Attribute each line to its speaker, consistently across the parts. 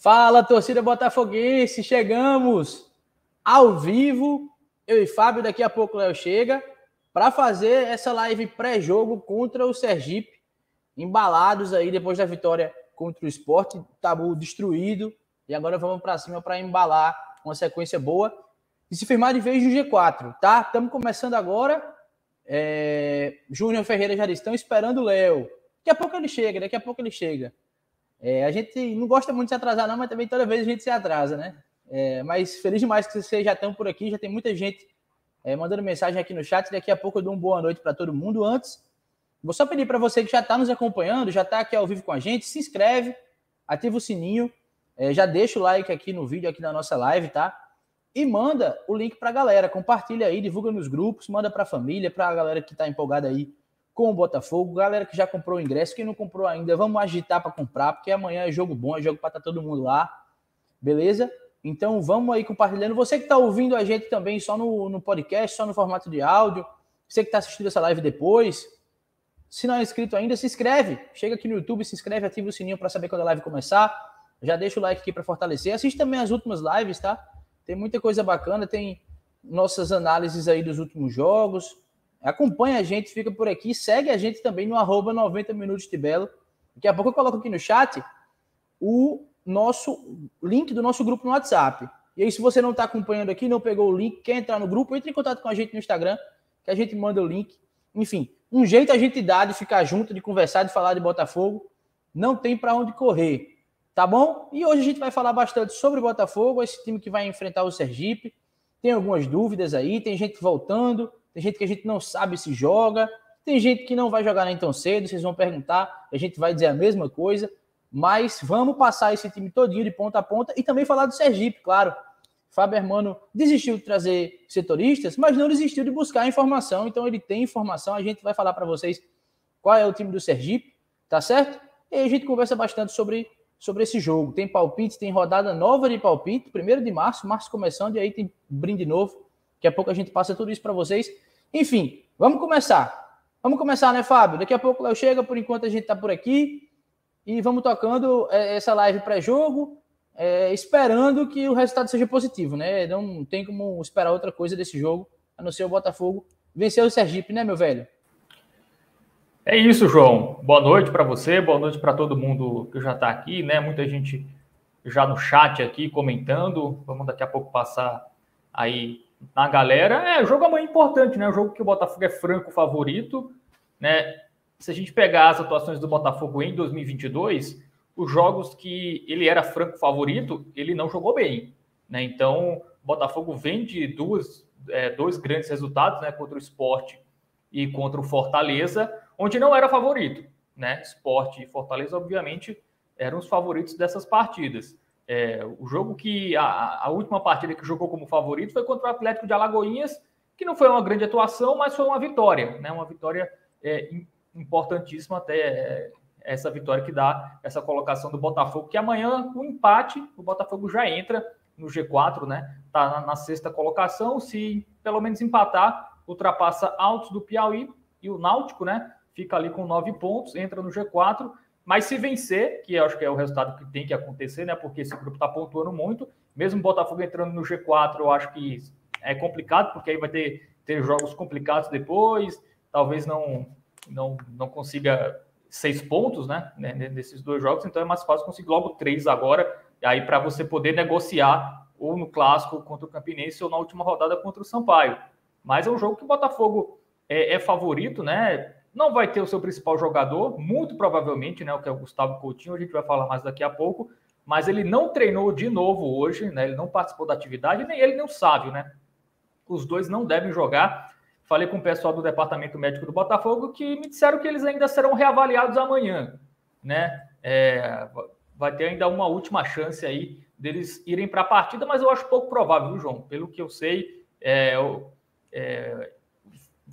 Speaker 1: Fala, torcida botafoguense, chegamos ao vivo. Eu e Fábio, daqui a pouco o Léo chega para fazer essa live pré-jogo contra o Sergipe, embalados aí depois da vitória contra o Esporte, tabu destruído, e agora vamos para cima para embalar uma sequência boa e se firmar de vez no G4, tá? Estamos começando agora. É... Júnior Ferreira já estão esperando o Léo. Daqui a pouco ele chega, daqui a pouco ele chega. É, a gente não gosta muito de se atrasar, não, mas também toda vez a gente se atrasa, né? É, mas feliz demais que vocês já estão por aqui, já tem muita gente é, mandando mensagem aqui no chat. Daqui a pouco eu dou uma boa noite para todo mundo. Antes, vou só pedir para você que já está nos acompanhando, já está aqui ao vivo com a gente, se inscreve, ativa o sininho, é, já deixa o like aqui no vídeo, aqui na nossa live, tá? E manda o link para a galera, compartilha aí, divulga nos grupos, manda para a família, para a galera que está empolgada aí com o Botafogo. Galera que já comprou o ingresso, quem não comprou ainda, vamos agitar para comprar, porque amanhã é jogo bom, é jogo para estar tá todo mundo lá. Beleza? Então vamos aí compartilhando. Você que está ouvindo a gente também só no, no podcast, só no formato de áudio, você que está assistindo essa live depois, se não é inscrito ainda, se inscreve. Chega aqui no YouTube, se inscreve, ativa o sininho para saber quando a live começar. Já deixa o like aqui para fortalecer. Assiste também as últimas lives, tá? Tem muita coisa bacana, tem nossas análises aí dos últimos jogos, Acompanha a gente, fica por aqui, segue a gente também no arroba 90 minutos de Belo. Daqui a pouco eu coloco aqui no chat o nosso link do nosso grupo no WhatsApp. E aí, se você não está acompanhando aqui, não pegou o link, quer entrar no grupo, entre em contato com a gente no Instagram, que a gente manda o link. Enfim, um jeito a gente dá de ficar junto, de conversar, de falar de Botafogo, não tem para onde correr, tá bom? E hoje a gente vai falar bastante sobre o Botafogo, esse time que vai enfrentar o Sergipe. Tem algumas dúvidas aí, tem gente voltando, tem gente que a gente não sabe se joga, tem gente que não vai jogar nem tão cedo, vocês vão perguntar, a gente vai dizer a mesma coisa, mas vamos passar esse time todinho de ponta a ponta e também falar do Sergipe, claro. Fábio Hermano desistiu de trazer setoristas, mas não desistiu de buscar informação, então ele tem informação, a gente vai falar para vocês qual é o time do Sergipe, tá certo? E a gente conversa bastante sobre, sobre esse jogo. Tem palpite, tem rodada nova de palpite, primeiro de março, março começando, e aí tem brinde novo Daqui a pouco a gente passa tudo isso para vocês. Enfim, vamos começar. Vamos começar, né, Fábio? Daqui a pouco o Léo chega, por enquanto a gente está por aqui. E vamos tocando é, essa live pré-jogo, é, esperando que o resultado seja positivo, né? Não tem como esperar outra coisa desse jogo, a não ser o Botafogo vencer o Sergipe, né, meu velho?
Speaker 2: É isso, João. Boa noite para você, boa noite para todo mundo que já está aqui, né? Muita gente já no chat aqui comentando. Vamos daqui a pouco passar aí na galera. É, o jogo amanhã é importante, né? O jogo que o Botafogo é franco favorito, né? Se a gente pegar as atuações do Botafogo em 2022, os jogos que ele era franco favorito, ele não jogou bem, né? Então, o Botafogo vem de duas, é, dois grandes resultados, né? Contra o Esporte e contra o Fortaleza, onde não era favorito, né? Esporte e Fortaleza, obviamente, eram os favoritos dessas partidas. É, o jogo que a, a, última partida que jogou como favorito foi contra o Atlético de Alagoinhas, que não foi uma grande atuação, mas foi uma vitória, né? Uma vitória é, importantíssima até é, essa vitória que dá essa colocação do Botafogo, que amanhã o empate, o Botafogo já entra no G4, né? Tá na, na, sexta colocação, se pelo menos empatar, ultrapassa Altos do Piauí e o Náutico, né? Fica ali com nove pontos, entra no G4 mas se vencer, que eu acho que é o resultado que tem que acontecer, né? Porque esse grupo está pontuando muito. Mesmo o Botafogo entrando no G4, eu acho que é complicado, porque aí vai ter, ter jogos complicados depois. Talvez não, não, não consiga seis pontos, né? Nesses dois jogos, então é mais fácil conseguir logo três agora. Aí para você poder negociar ou no clássico contra o Campinense ou na última rodada contra o Sampaio. Mas é um jogo que o Botafogo é, é favorito, né? Não vai ter o seu principal jogador, muito provavelmente, né? O que é o Gustavo Coutinho, a gente vai falar mais daqui a pouco, mas ele não treinou de novo hoje, né? Ele não participou da atividade, nem ele nem o Sávio, né? Os dois não devem jogar. Falei com o pessoal do departamento médico do Botafogo que me disseram que eles ainda serão reavaliados amanhã, né? É, vai ter ainda uma última chance aí deles irem para a partida, mas eu acho pouco provável, viu, João? Pelo que eu sei, é, é,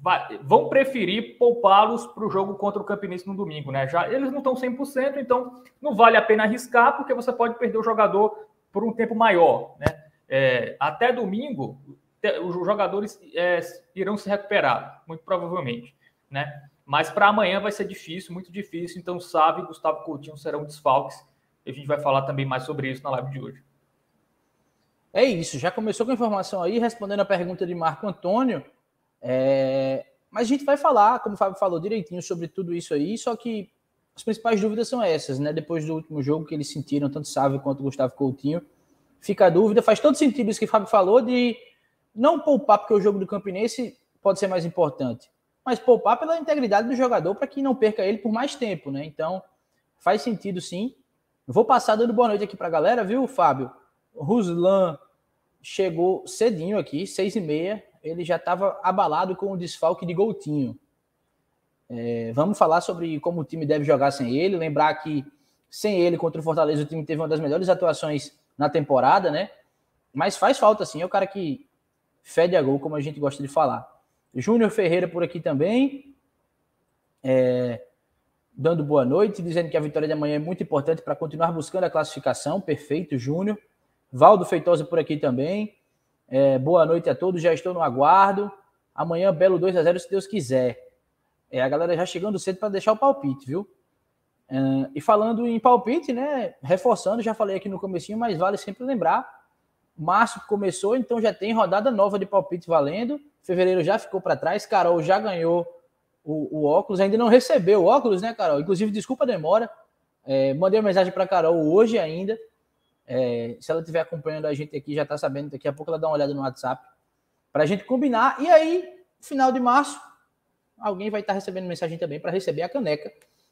Speaker 2: vai, vão preferir poupá-los para o jogo contra o Campinense no domingo, né? Já eles não estão 100%, então não vale a pena arriscar, porque você pode perder o jogador por um tempo maior, né? É, até domingo, os jogadores é, irão se recuperar, muito provavelmente, né? Mas para amanhã vai ser difícil, muito difícil. Então, sabe, Gustavo Coutinho serão desfalques a gente vai falar também mais sobre isso na live de hoje.
Speaker 1: É isso, já começou com a informação aí, respondendo a pergunta de Marco Antônio. É... Mas a gente vai falar, como o Fábio falou, direitinho sobre tudo isso aí, só que as principais dúvidas são essas, né? Depois do último jogo que eles sentiram, tanto Sávio quanto Gustavo Coutinho, fica a dúvida. Faz todo sentido isso que o Fábio falou de não poupar porque o jogo do Campinense pode ser mais importante, mas poupar pela integridade do jogador para que não perca ele por mais tempo, né? Então, faz sentido sim. Vou passar dando boa noite aqui para a galera, viu, Fábio? Ruslan chegou cedinho aqui, seis e meia. Ele já estava abalado com o desfalque de Goutinho. É, vamos falar sobre como o time deve jogar sem ele. Lembrar que sem ele contra o Fortaleza, o time teve uma das melhores atuações na temporada, né? Mas faz falta, sim. É o cara que fede a gol, como a gente gosta de falar. Júnior Ferreira por aqui também. É, dando boa noite, dizendo que a vitória de amanhã é muito importante para continuar buscando a classificação. Perfeito, Júnior. Valdo Feitosa por aqui também. É, boa noite a todos, já estou no aguardo. Amanhã, belo 2 a 0 se Deus quiser. É, a galera já chegando cedo para deixar o palpite, viu? Uh, e falando em palpite, né? Reforçando, já falei aqui no comecinho, mas vale sempre lembrar. Março começou, então já tem rodada nova de palpite valendo. Fevereiro já ficou para trás. Carol já ganhou o, o, óculos, ainda não recebeu o óculos, né, Carol? Inclusive, desculpa a demora. É, mandei uma mensagem para Carol hoje ainda. É, se ela estiver acompanhando a gente aqui, já está sabendo. Daqui a pouco ela dá uma olhada no WhatsApp para a gente combinar. E aí, final de março, alguém vai estar recebendo mensagem também para receber a caneca.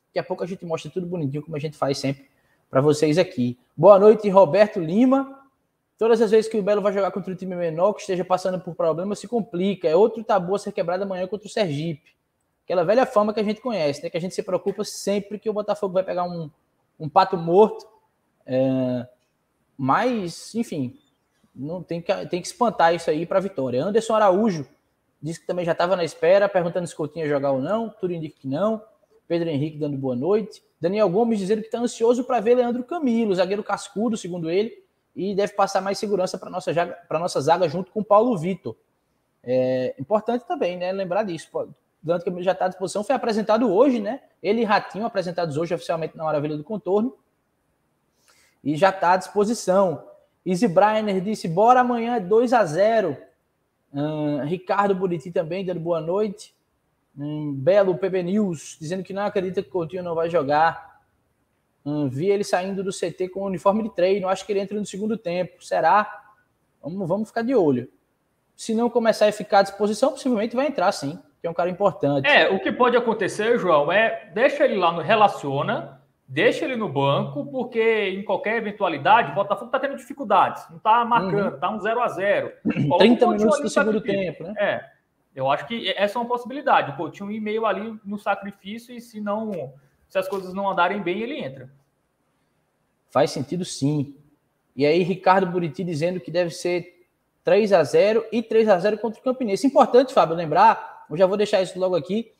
Speaker 1: Daqui a pouco a gente mostra tudo bonitinho, como a gente faz sempre para vocês aqui. Boa noite, Roberto Lima. Todas as vezes que o Belo vai jogar contra um time menor que esteja passando por problemas, se complica. É outro tabu a ser quebrado amanhã contra o Sergipe. Aquela velha fama que a gente conhece, né? Que a gente se preocupa sempre que o Botafogo vai pegar um, um pato morto. É... Mas, enfim, não tem que, tem que espantar isso aí para a vitória. Anderson Araújo Disse que também já estava na espera, perguntando se Coutinho ia jogar ou não. Tudo indica que não. Pedro Henrique dando boa noite. Daniel Gomes dizendo que está ansioso para ver Leandro Camilo, zagueiro cascudo, segundo ele, e deve passar mais segurança para nossa para nossa zaga junto com Paulo Vitor. É importante também, né? Lembrar disso. Leandro Camilo já está à disposição, foi apresentado hoje, né? Ele e Ratinho apresentados hoje oficialmente na Maravilha do Contorno. E já está à disposição. Easy Brainer disse: bora amanhã 2 a 0 Uh, Ricardo Buriti também dando boa noite. Um belo PB News dizendo que não acredita que o Coutinho não vai jogar. Um, vi ele saindo do CT com uniforme de treino. Acho que ele entra no segundo tempo. Será? Vamos, vamos ficar de olho. Se não começar a ficar à disposição, possivelmente vai entrar sim, que é um cara importante.
Speaker 2: É, o que pode acontecer, João, é deixa ele lá no relaciona, deixa ele no banco, porque em qualquer eventualidade, o Botafogo está tendo dificuldades, não está marcando, está uhum. um 0 a 0
Speaker 1: 30 minutos do segundo tempo, né?
Speaker 2: É, eu acho que essa é uma possibilidade. O Coutinho ir meio ali no sacrifício e se não, se as coisas não andarem bem, ele entra.
Speaker 1: Faz sentido sim. E aí, Ricardo Buriti dizendo que deve ser 3 a 0 e 3 a 0 contra o Campinense. Importante, Fábio, lembrar, eu já vou deixar isso logo aqui,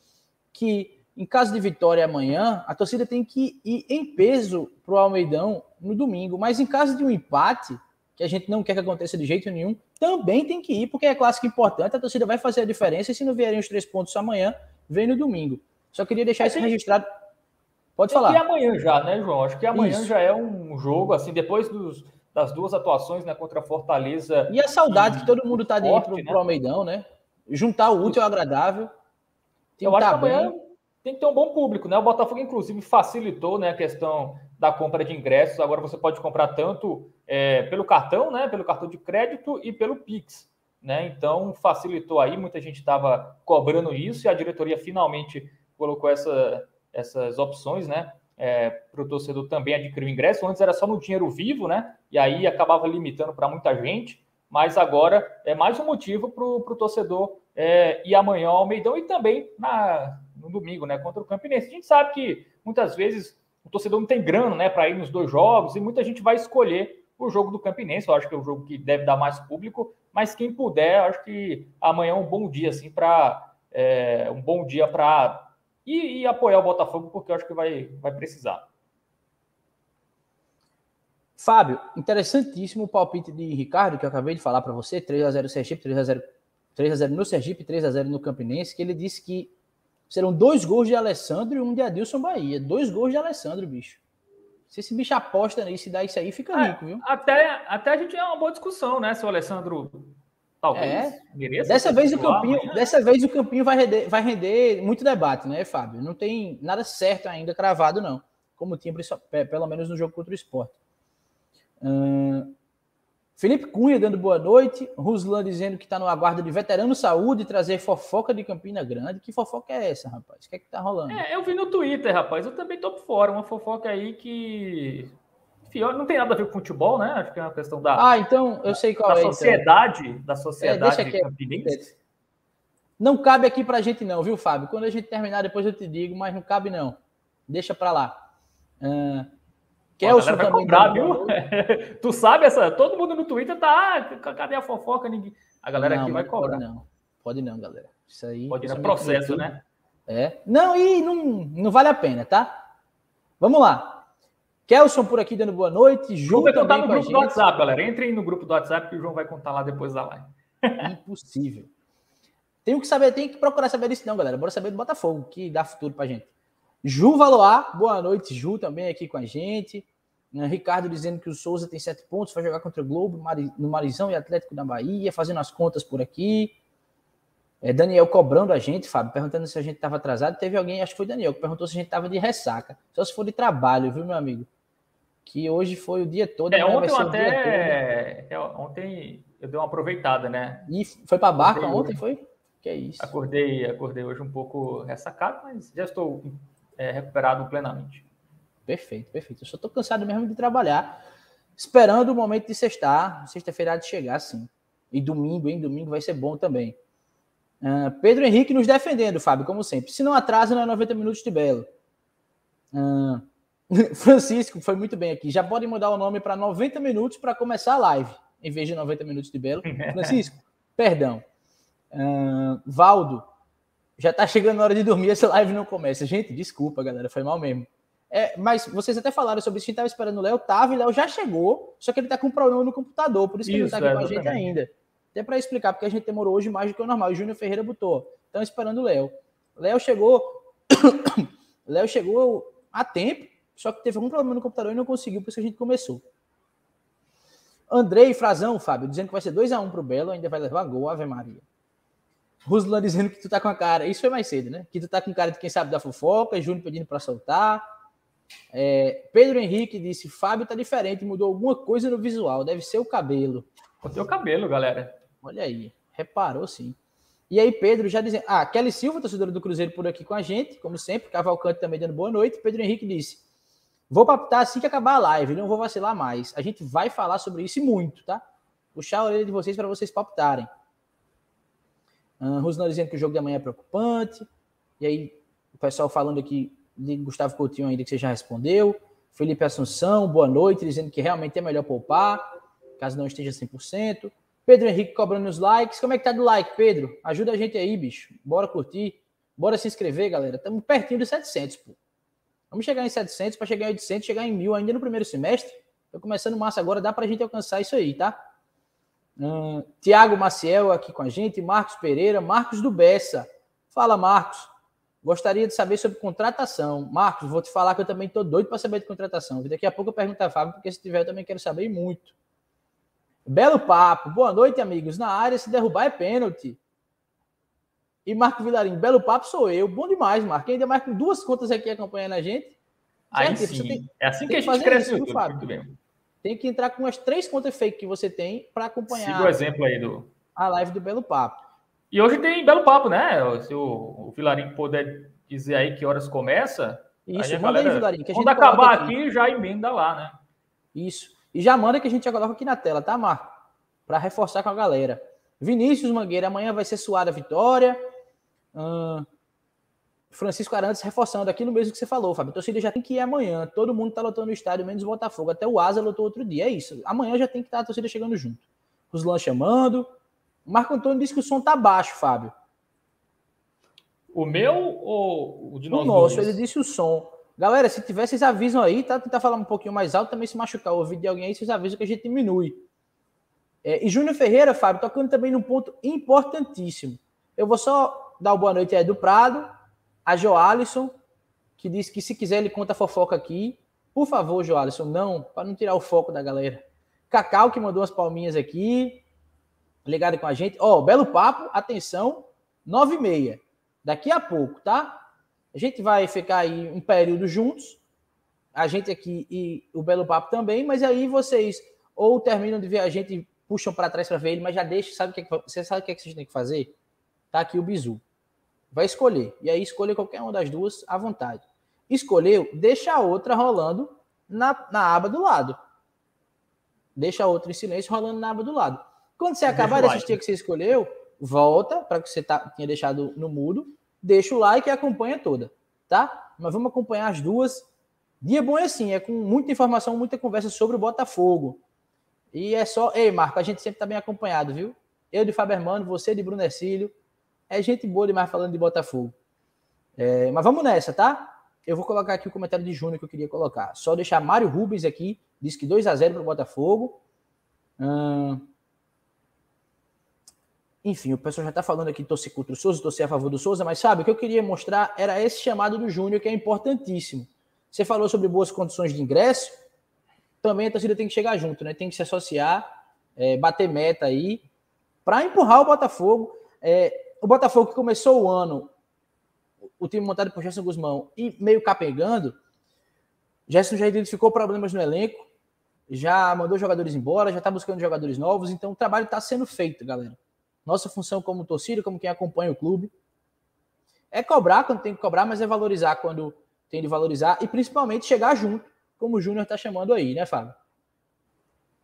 Speaker 1: que em caso de vitória amanhã, a torcida tem que ir em peso para o Almeidão no domingo. Mas em caso de um empate, que a gente não quer que aconteça de jeito nenhum, também tem que ir, porque é clássico importante, a torcida vai fazer a diferença e se não vierem os três pontos amanhã, vem no domingo. Só queria deixar é, isso registrado. Pode falar.
Speaker 2: E amanhã já, né, João? Acho que amanhã isso. já é um jogo, assim, depois dos, das duas atuações né, contra a Fortaleza.
Speaker 1: E a saudade e... que todo mundo está de ir para o né? Almeidão, né? Juntar o útil ao agradável.
Speaker 2: Eu acho que amanhã tem que ter um bom público, né? O Botafogo, inclusive, facilitou né, a questão da compra de ingressos. Agora você pode comprar tanto é, pelo cartão, né? Pelo cartão de crédito e pelo Pix. Né? Então facilitou aí, muita gente estava cobrando isso e a diretoria finalmente colocou essa, essas opções, né? É, para o torcedor também adquirir o ingresso. Antes era só no dinheiro vivo, né? E aí acabava limitando para muita gente. Mas agora é mais um motivo para o torcedor é, ir amanhã ao Almeidão e também na, no domingo, né, contra o Campinense. A gente sabe que muitas vezes o torcedor não tem grana, né, para ir nos dois jogos e muita gente vai escolher o jogo do Campinense. Eu acho que é o jogo que deve dar mais público, mas quem puder, acho que amanhã é um bom dia, assim, para é, um bom dia para ir, ir, apoiar o Botafogo, porque eu acho que vai, vai precisar.
Speaker 1: Fábio, interessantíssimo o palpite de Ricardo, que eu acabei de falar para você, 3x0 Sergipe, 3x0 3x0 no Sergipe, 3x0 no Campinense, que ele disse que serão dois gols de Alessandro e um de Adilson Bahia. Dois gols de Alessandro, bicho. Se esse bicho aposta nisso e dá isso aí, fica é, rico, viu?
Speaker 2: Até, até a gente é uma boa discussão, né? Se o Alessandro talvez
Speaker 1: é. mereça. Dessa vez, o campinho, dessa vez o campinho vai render, vai render muito debate, né, Fábio? Não tem nada certo ainda cravado, não. Como tinha, pelo menos no jogo contra o esporte. Uh, Felipe Cunha dando boa noite. Ruslan dizendo que está no aguardo de veterano saúde trazer fofoca de Campina Grande. Que fofoca é essa, rapaz? O que é que tá rolando?
Speaker 2: É, eu vi no Twitter, rapaz. Eu também tô por fora. Uma fofoca aí que. Enfim, não tem nada a ver com futebol, né? Acho que é uma questão da.
Speaker 1: Ah, então eu sei qual
Speaker 2: da
Speaker 1: é.
Speaker 2: Sociedade, então. Da sociedade é, campinense.
Speaker 1: Não cabe aqui pra gente, não, viu, Fábio? Quando a gente terminar, depois eu te digo, mas não cabe, não. Deixa pra lá. Uh,
Speaker 2: Kelson vai cobrar, viu? tu sabe essa? Todo mundo no Twitter tá. Ah, cadê a fofoca? Ninguém... A galera não, aqui vai cobrar.
Speaker 1: Pode não. Pode não, galera. Isso aí.
Speaker 2: Pode ir no processo, né?
Speaker 1: É. Não, e não, não vale a pena, tá? Vamos lá. Kelson por aqui dando boa noite. João vai contar
Speaker 2: no grupo do WhatsApp, galera. Entrem no grupo do WhatsApp que o João vai contar lá depois da live.
Speaker 1: Impossível. Tenho que saber, tem que procurar saber disso, não, galera. Bora saber do Botafogo, que dá futuro pra gente. Ju Valoar, boa noite, Ju, também aqui com a gente. Né, Ricardo dizendo que o Souza tem sete pontos, vai jogar contra o Globo no Marizão e Atlético da Bahia, fazendo as contas por aqui. É, Daniel cobrando a gente, Fábio, perguntando se a gente estava atrasado. Teve alguém, acho que foi Daniel, que perguntou se a gente estava de ressaca. Só se for de trabalho, viu, meu amigo? Que hoje foi o dia todo.
Speaker 2: É, ontem até. É, ontem eu dei uma aproveitada, né?
Speaker 1: E foi para barca ontem, foi? Que é isso.
Speaker 2: Acordei, acordei hoje um pouco ressacado, mas já estou é, recuperado plenamente.
Speaker 1: Perfeito, perfeito. Eu só estou cansado mesmo de trabalhar, esperando o momento de sextar, sexta-feira de chegar, sim. E domingo, hein? Domingo vai ser bom também. Uh, Pedro Henrique nos defendendo, Fábio, como sempre. Se não atrasa, não é 90 minutos de Belo. Uh, Francisco foi muito bem aqui. Já pode mudar o nome para 90 minutos para começar a live, em vez de 90 minutos de Belo. Francisco, perdão. Uh, Valdo, já tá chegando a hora de dormir, essa live não começa. Gente, desculpa, galera, foi mal mesmo. É, mas vocês até falaram sobre isso, a gente tava esperando o Léo, tava, e o Léo já chegou, só que ele tá com um problema no computador, por isso que isso, ele não tá aqui é, com a gente ainda. Até para explicar, porque a gente demorou hoje mais do que o normal. O Júnior Ferreira botou. Estão esperando o Léo. Léo chegou. Léo chegou a tempo, só que teve algum problema no computador e não conseguiu, por isso que a gente começou. Andrei Frazão, Fábio, dizendo que vai ser 2x1 um pro Belo, ainda vai levar gol, Ave Maria. Ruslan dizendo que tu tá com a cara. Isso foi mais cedo, né? Que tu tá com cara de quem sabe da fofoca, Júnior pedindo para soltar. É, Pedro Henrique disse: Fábio tá diferente, mudou alguma coisa no visual, deve ser o cabelo.
Speaker 2: O teu cabelo, galera.
Speaker 1: Olha aí, reparou sim. E aí, Pedro já dizendo. Ah, Kelly Silva, torcedora do Cruzeiro, por aqui com a gente, como sempre. Cavalcante também dando boa noite. Pedro Henrique disse: Vou papitar assim que acabar a live, não vou vacilar mais. A gente vai falar sobre isso e muito, tá? Puxar a orelha de vocês para vocês palpitarem. Uh, dizendo que o jogo de amanhã é preocupante. E aí, o pessoal falando aqui de Gustavo Coutinho ainda que você já respondeu. Felipe Assunção, boa noite, dizendo que realmente é melhor poupar, caso não esteja 100%. Pedro Henrique cobrando os likes. Como é que tá do like, Pedro? Ajuda a gente aí, bicho. Bora curtir. Bora se inscrever, galera. Estamos pertinho dos 700, pô. Vamos chegar em 700 para chegar em 800, chegar em 1000 ainda no primeiro semestre. Tô começando massa agora, dá para a gente alcançar isso aí, tá? Hum, Tiago Maciel aqui com a gente, Marcos Pereira, Marcos do Bessa. Fala, Marcos. Gostaria de saber sobre contratação. Marcos, vou te falar que eu também estou doido para saber de contratação. Daqui a pouco eu pergunto a Fábio, porque se tiver eu também quero saber muito. Belo papo. Boa noite, amigos. Na área, se derrubar é pênalti. E Marco Vilarim, belo papo sou eu. Bom demais, Marco. Ainda mais com duas contas aqui acompanhando a gente.
Speaker 2: Aí sim. Tem, é assim que a gente cresce isso, Fábio. Muito bem.
Speaker 1: Tem que entrar com as três contas fake que você tem para acompanhar.
Speaker 2: Siga o exemplo aí do.
Speaker 1: A live do Belo Papo.
Speaker 2: E hoje tem Belo Papo, né? Se o, o Vilarim puder dizer aí que horas começa.
Speaker 1: Isso, manda galera, aí, Vilarim.
Speaker 2: quando acabar aqui, aqui, já emenda lá, né?
Speaker 1: Isso. E já manda que a gente já coloca aqui na tela, tá, Marco? Para reforçar com a galera. Vinícius Mangueira, amanhã vai ser suada a vitória. Hum, Francisco Arantes reforçando aquilo mesmo que você falou, Fábio. A torcida já tem que ir amanhã. Todo mundo tá lotando o estádio, menos o Botafogo. Até o Asa lotou outro dia. É isso. Amanhã já tem que estar tá a torcida chegando junto. Os lãs chamando. O Marco Antônio disse que o som tá baixo, Fábio.
Speaker 2: O meu ou o de nós?
Speaker 1: O nosso, dois? ele disse o som. Galera, se tiver, vocês avisam aí, tá? Tentar falar um pouquinho mais alto, também se machucar o ouvido de alguém aí, vocês avisam que a gente diminui. É, e Júnior Ferreira, Fábio, tocando também num ponto importantíssimo. Eu vou só dar uma boa noite aí do Prado, a Joalisson, que disse que se quiser ele conta fofoca aqui. Por favor, Joalisson, não, para não tirar o foco da galera. Cacau que mandou as palminhas aqui, ligado com a gente. Ó, oh, belo papo, atenção, nove e meia. Daqui a pouco, tá? A gente vai ficar aí um período juntos, a gente aqui e o Belo Papo também, mas aí vocês ou terminam de ver a gente e puxam para trás para ver ele, mas já deixa, sabe o que, é que você sabe o que, é que vocês têm que fazer? Tá aqui o bizu. Vai escolher. E aí escolher qualquer uma das duas à vontade. Escolheu, deixa a outra rolando na, na aba do lado. Deixa a outra em silêncio rolando na aba do lado. Quando você acabar de assistir o que você escolheu, volta para que você tá, tinha deixado no mudo, deixa o like e acompanha toda, tá? Mas vamos acompanhar as duas. Dia bom é assim, é com muita informação, muita conversa sobre o Botafogo. E é só. Ei, Marco, a gente sempre tá bem acompanhado, viu? Eu de Fabermano, você de Bruno Ercílio. É gente boa demais falando de Botafogo. É, mas vamos nessa, tá? Eu vou colocar aqui o comentário de Júnior que eu queria colocar. Só deixar Mário Rubens aqui, diz que 2 a 0 para o Botafogo. Hum, enfim, o pessoal já está falando aqui torcer contra o Souza, torcer a favor do Souza, mas sabe, o que eu queria mostrar era esse chamado do Júnior, que é importantíssimo. Você falou sobre boas condições de ingresso, também a torcida tem que chegar junto, né? Tem que se associar, é, bater meta aí, para empurrar o Botafogo. É, o Botafogo que começou o ano, o time montado por Gerson Guzmão, e meio capengando, Gerson já identificou problemas no elenco, já mandou jogadores embora, já está buscando jogadores novos, então o trabalho está sendo feito, galera. Nossa função como torcida, como quem acompanha o clube, é cobrar quando tem que cobrar, mas é valorizar quando tem de valorizar e principalmente chegar junto, como o Júnior está chamando aí, né, Fábio?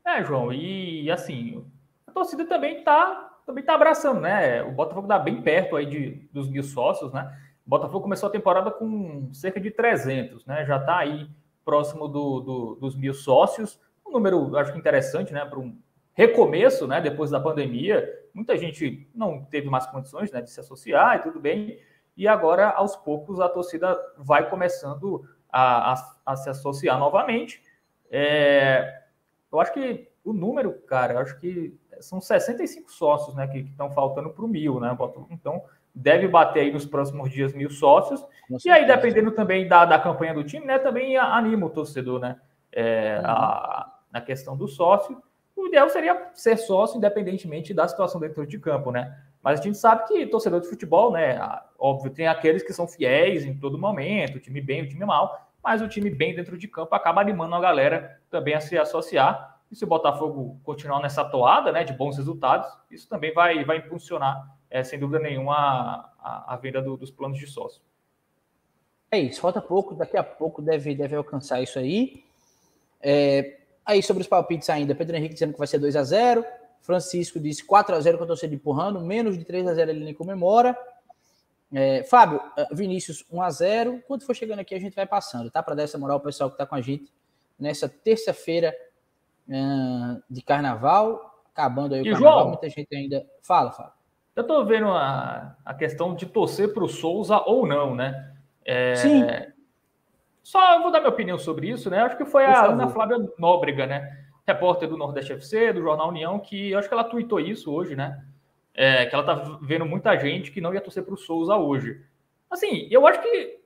Speaker 2: É, João, e assim, a torcida também está também tá abraçando, né? O Botafogo está bem perto aí de, dos mil sócios, né? O Botafogo começou a temporada com cerca de 300, né? Já está aí próximo do, do, dos mil sócios, um número, acho que interessante, né? Para um recomeço, né? Depois da pandemia, muita gente não teve mais condições né, de se associar e tudo bem. E agora, aos poucos, a torcida vai começando a, a, a se associar novamente. É, eu acho que o número, cara, eu acho que são 65 sócios né, que estão faltando para o mil, né? Então, deve bater aí nos próximos dias mil sócios. Nossa, e aí, dependendo também da, da campanha do time, né? Também anima o torcedor, né? É, uhum. a, na questão do sócio o ideal seria ser sócio independentemente da situação dentro de campo, né? Mas a gente sabe que torcedor de futebol, né? Óbvio, tem aqueles que são fiéis em todo momento, o time bem, o time mal, mas o time bem dentro de campo acaba animando a galera também a se associar. E se o Botafogo continuar nessa toada, né, de bons resultados, isso também vai, vai impulsionar, é, sem dúvida nenhuma, a, a venda do, dos planos de sócio.
Speaker 1: É isso, falta pouco, daqui a pouco deve, deve alcançar isso aí. É, Aí sobre os palpites ainda, Pedro Henrique dizendo que vai ser 2 a 0 Francisco disse 4 a 0 com a torcida empurrando, menos de 3 a 0 ele nem comemora. É, Fábio, eh, Vinícius 1 a 0 Quando for chegando aqui, a gente vai passando, tá? Para dar essa moral ao pessoal que está com a gente nessa terça-feira uh, de carnaval, acabando aí o
Speaker 2: e
Speaker 1: carnaval,
Speaker 2: João,
Speaker 1: muita gente ainda. Fala, fala.
Speaker 2: Eu tô vendo a, a questão de torcer para o Souza ou não, né? É,
Speaker 1: Sim.
Speaker 2: Só eu vou dar minha opinião sobre isso, né? Acho que foi a Ana Flávia Nóbrega, né? Repórter do Nordeste FC, do Jornal União, que eu acho que ela tweetou isso hoje, né? É, que ela tá vendo muita gente que não ia torcer para o Souza hoje. Assim, eu acho que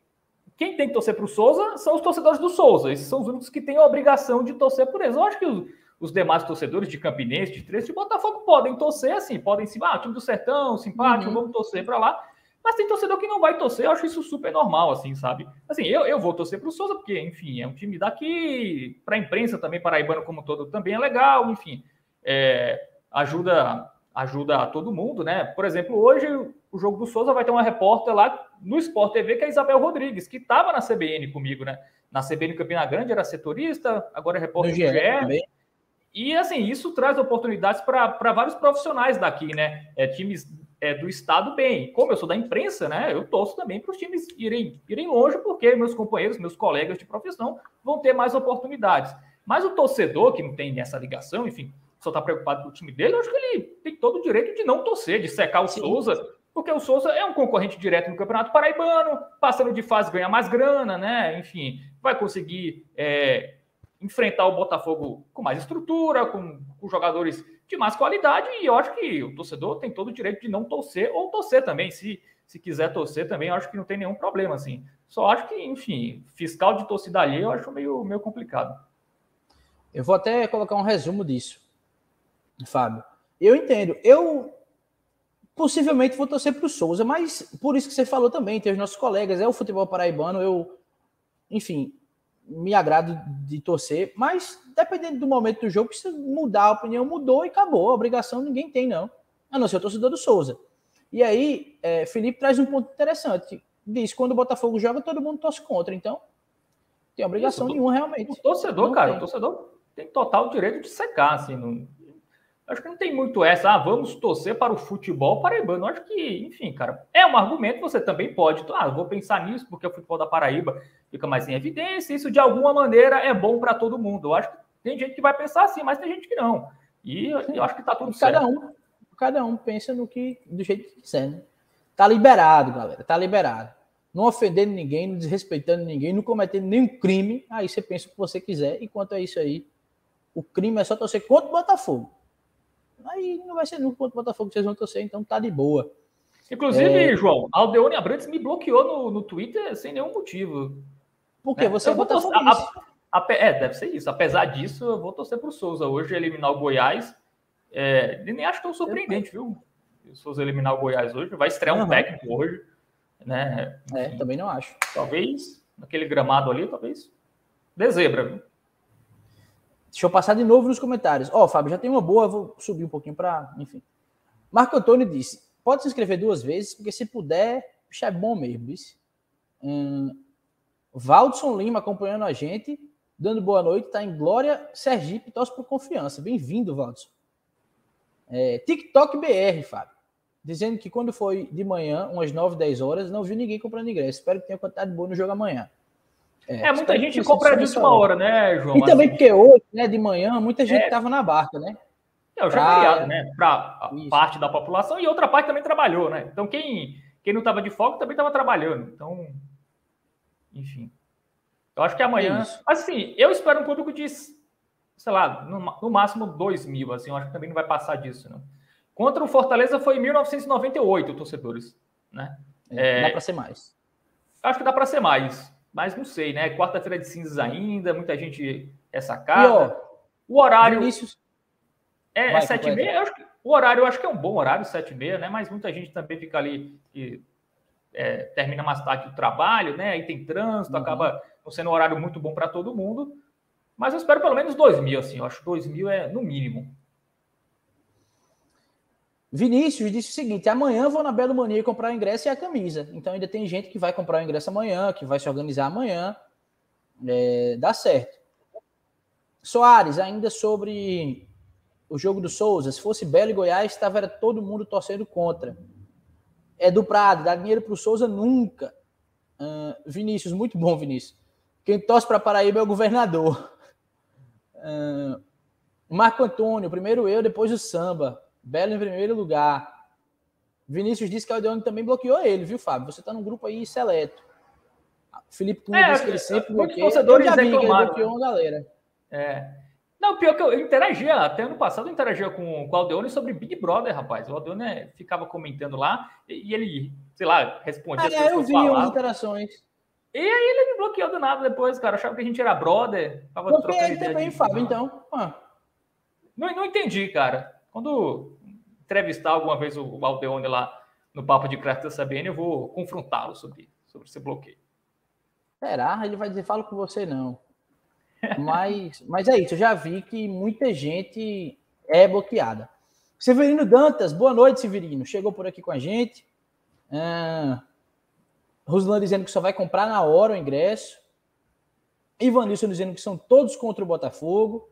Speaker 2: quem tem que torcer para o Souza são os torcedores do Souza. Esses são os únicos que têm a obrigação de torcer por eles. Eu acho que os, os demais torcedores de Campinense, de Três, de Botafogo podem torcer assim, podem se, ah, time do Sertão, simpático, uhum. vamos torcer para lá. Mas tem torcedor que não vai torcer, eu acho isso super normal, assim, sabe? Assim, eu, eu vou torcer para o Souza, porque, enfim, é um time daqui, para a imprensa também, paraibano como todo, também é legal, enfim, é, ajuda ajuda todo mundo, né? Por exemplo, hoje o jogo do Souza vai ter uma repórter lá no Sport TV, que é a Isabel Rodrigues, que estava na CBN comigo, né? Na CBN Campina Grande, era setorista, agora é repórter do GE. E assim, isso traz oportunidades para vários profissionais daqui, né? É, times é, do Estado bem. Como eu sou da imprensa, né, eu torço também para os times irem, irem longe, porque meus companheiros, meus colegas de profissão vão ter mais oportunidades. Mas o torcedor que não tem essa ligação, enfim, só está preocupado com o time dele, eu acho que ele tem todo o direito de não torcer, de secar o Sim. Souza, porque o Souza é um concorrente direto no Campeonato Paraibano, passando de fase ganha mais grana, né? Enfim, vai conseguir é, enfrentar o Botafogo com mais estrutura, com, com jogadores de mais qualidade, e eu acho que o torcedor tem todo o direito de não torcer ou torcer também. Se, se quiser torcer também, acho que não tem nenhum problema, assim. Só acho que, enfim, fiscal de torcida alheia eu acho meio, meio complicado.
Speaker 1: Eu vou até colocar um resumo disso, Fábio. Eu entendo. Eu possivelmente vou torcer para o Souza, mas por isso que você falou também, tem os nossos colegas, é o futebol paraibano, eu, enfim, me agrado de torcer, mas dependendo do momento do jogo, se mudar a opinião, mudou e acabou. A obrigação ninguém tem, não. A não ser o torcedor do Souza. E aí, é, Felipe traz um ponto interessante. Diz quando o Botafogo joga, todo mundo torce contra. Então, tem obrigação Isso, nenhuma, realmente.
Speaker 2: O torcedor, não cara, tem. o torcedor tem total direito de secar, assim. Não, acho que não tem muito essa, ah, vamos torcer para o futebol paraibano. Acho que, enfim, cara, é um argumento, você também pode, ah, vou pensar nisso porque o futebol da Paraíba fica mais em evidência, isso de alguma maneira é bom para todo mundo. Eu acho que tem gente que vai pensar assim, mas tem gente que não. E eu acho que tá tudo
Speaker 1: cada
Speaker 2: certo.
Speaker 1: Um, cada um pensa no que, do jeito que quiser, né? Tá liberado, galera, tá liberado. Não ofendendo ninguém, não desrespeitando ninguém, não cometendo nenhum crime, aí você pensa o que você quiser, enquanto é isso aí, o crime é só torcer contra o Botafogo. Aí não vai ser nunca contra o Botafogo que vocês vão torcer, então tá de boa.
Speaker 2: Inclusive, é... João, Aldeone Abrantes me bloqueou no, no Twitter sem nenhum motivo.
Speaker 1: Por quê? Né? Você é Botafogo?
Speaker 2: É, deve ser isso. Apesar disso, eu vou torcer pro Souza. Hoje eliminar o Goiás. É, nem acho tão surpreendente, viu? O Souza eliminar o Goiás hoje. Vai estrear um uhum. técnico hoje. Né?
Speaker 1: É, também não acho.
Speaker 2: Talvez naquele gramado ali, talvez. De zebra, viu?
Speaker 1: Deixa eu passar de novo nos comentários. Ó, oh, Fábio, já tem uma boa, vou subir um pouquinho para. Enfim. Marco Antônio disse: pode se inscrever duas vezes, porque se puder, é bom mesmo. Disse. Hum, Valdson Lima acompanhando a gente, dando boa noite, está em Glória Sergipe, torce por confiança. Bem-vindo, Valdson. É, TikTok BR, Fábio. Dizendo que quando foi de manhã, umas 9, 10 horas, não viu ninguém comprando ingresso. Espero que tenha quantidade boa no jogo amanhã.
Speaker 2: É, é muita gente compra de última hora, né, João?
Speaker 1: E assim. também porque hoje, né, de manhã, muita gente estava é. na barca, né?
Speaker 2: É, o jogo feriado, né? Para parte da população e outra parte também trabalhou, né? Então quem, quem não estava de folga também estava trabalhando. Então, enfim. Eu acho que amanhã. É assim, eu espero um público de, sei lá, no, no máximo 2 mil, assim. Eu acho que também não vai passar disso, não. Contra o Fortaleza foi em 1998, torcedores, né?
Speaker 1: É, dá para ser mais.
Speaker 2: Acho que dá para ser mais mas não sei, né? Quarta-feira de cinzas ainda, muita gente é sacada. o horário. Vinícius... É, é sete e meia? O horário eu acho que é um bom horário, sete e meia, né? Mas muita gente também fica ali e é, termina mais tarde do trabalho, né? Aí tem trânsito, uhum. acaba não sendo um horário muito bom para todo mundo. Mas eu espero pelo menos dois mil, assim. Eu acho que dois mil é no mínimo.
Speaker 1: Vinícius disse o seguinte: amanhã vou na Belo Mania comprar o ingresso e a camisa. Então ainda tem gente que vai comprar o ingresso amanhã, que vai se organizar amanhã. É, dá certo. Soares, ainda sobre o jogo do Souza. Se fosse Belo e Goiás, estava todo mundo torcendo contra. É do Prado, dá dinheiro para o Souza nunca. Uh, Vinícius, muito bom, Vinícius. Quem torce para Paraíba é o governador. Uh, Marco Antônio, primeiro eu, depois o samba. Belo em primeiro lugar. Vinícius disse que o Aldeone também bloqueou ele, viu, Fábio? Você está num grupo aí seleto. Felipe Cunha é, disse que ele sempre bloqueia.
Speaker 2: torcedores eu já vi que ele
Speaker 1: bloqueou uma galera.
Speaker 2: É. Não, pior que eu, interagia, até ano passado eu interagia com, com o Aldeone sobre Big Brother, rapaz. O Aldeone ficava comentando lá e, e ele, sei lá, respondia.
Speaker 1: Ah, é, eu vi umas interações.
Speaker 2: E aí ele me bloqueou do nada depois, cara. Eu achava que a gente era brother.
Speaker 1: Tava Bloqueei ele também, Fábio, então. Ah.
Speaker 2: Não, não entendi, cara. Quando entrevistar alguma vez o Aldeone lá no Papo de Craft da eu vou confrontá-lo sobre, sobre esse bloqueio.
Speaker 1: Será? Ele vai dizer, falo com você não. Mas, mas é isso, eu já vi que muita gente é bloqueada. Severino Dantas, boa noite, Severino. Chegou por aqui com a gente. Ah, Ruslan dizendo que só vai comprar na hora o ingresso. Ivanilson dizendo que são todos contra o Botafogo.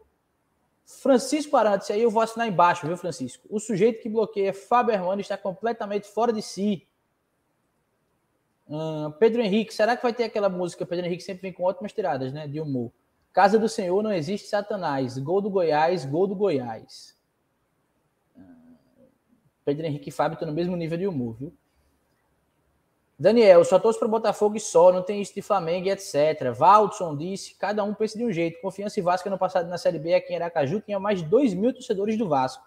Speaker 1: Francisco Arantes, aí eu vou assinar embaixo, viu, Francisco? O sujeito que bloqueia Fábio Hermano está completamente fora de si. Hum, Pedro Henrique, será que vai ter aquela música? Pedro Henrique sempre vem com ótimas tiradas, né? De humor. Casa do Senhor não existe Satanás. Gol do Goiás, gol do Goiás. Hum, Pedro Henrique e Fábio estão no mesmo nível de humor, viu? Daniel, só torço para Botafogo e só, não tem isso de Flamengo e etc. Valdson disse, cada um pensa de um jeito. Confiança e Vasco no passado na Série B aqui em Aracaju tinha mais de 2 mil torcedores do Vasco.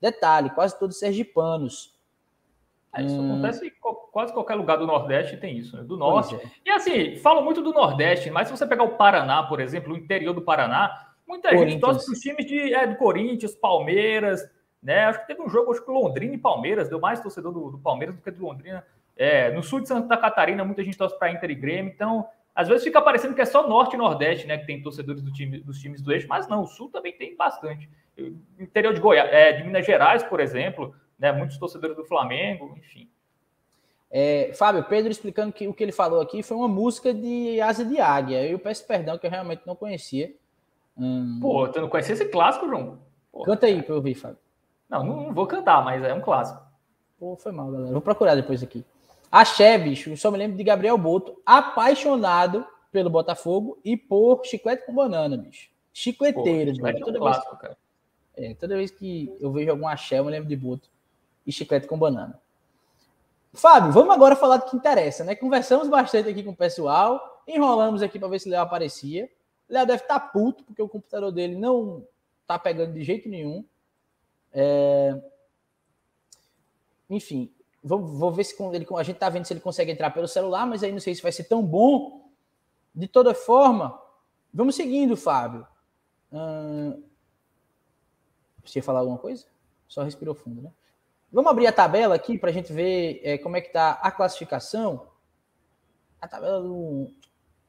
Speaker 1: Detalhe, quase todos sergipanos.
Speaker 2: É, isso hum. acontece em quase qualquer lugar do Nordeste tem isso, né? do Norte. É. E assim, falam muito do Nordeste, mas se você pegar o Paraná, por exemplo, o interior do Paraná, muita gente torce para os times de, é, do Corinthians, Palmeiras, né? Acho que teve um jogo, acho que Londrina e Palmeiras, deu mais torcedor do, do Palmeiras do que do Londrina. É, no sul de Santa Catarina, muita gente torce para Inter e Grêmio, então às vezes fica parecendo que é só Norte e Nordeste, né, que tem torcedores do time, dos times do eixo, mas não, o Sul também tem bastante. Interior de Goiás, é, de Minas Gerais, por exemplo, né, muitos torcedores do Flamengo, enfim.
Speaker 1: É, Fábio, Pedro explicando que o que ele falou aqui foi uma música de Asa de Águia. Eu peço perdão que eu realmente não conhecia.
Speaker 2: Hum... Pô, tu não conhecia esse clássico, João?
Speaker 1: Pô, Canta aí pra eu ouvir, Fábio.
Speaker 2: Não, não vou cantar, mas é um clássico.
Speaker 1: Pô, foi mal, galera. Vou procurar depois aqui. Axé, bicho, eu só me lembro de Gabriel Boto, apaixonado pelo Botafogo e por chiclete com banana, bicho. Chicleteiro, Pô,
Speaker 2: chiclete é um clássico, vez, cara.
Speaker 1: É, toda vez que eu vejo algum axé, eu me lembro de Boto e chiclete com banana. Fábio, vamos agora falar do que interessa, né? Conversamos bastante aqui com o pessoal, enrolamos aqui para ver se o Léo aparecia. O Léo deve estar tá puto, porque o computador dele não tá pegando de jeito nenhum. É... Enfim, Vou, vou ver se ele, a gente tá vendo se ele consegue entrar pelo celular, mas aí não sei se vai ser tão bom. De toda forma, vamos seguindo, Fábio. Hum, você ia falar alguma coisa? Só respirou fundo, né? Vamos abrir a tabela aqui para a gente ver é, como é que está a classificação. A tabela do...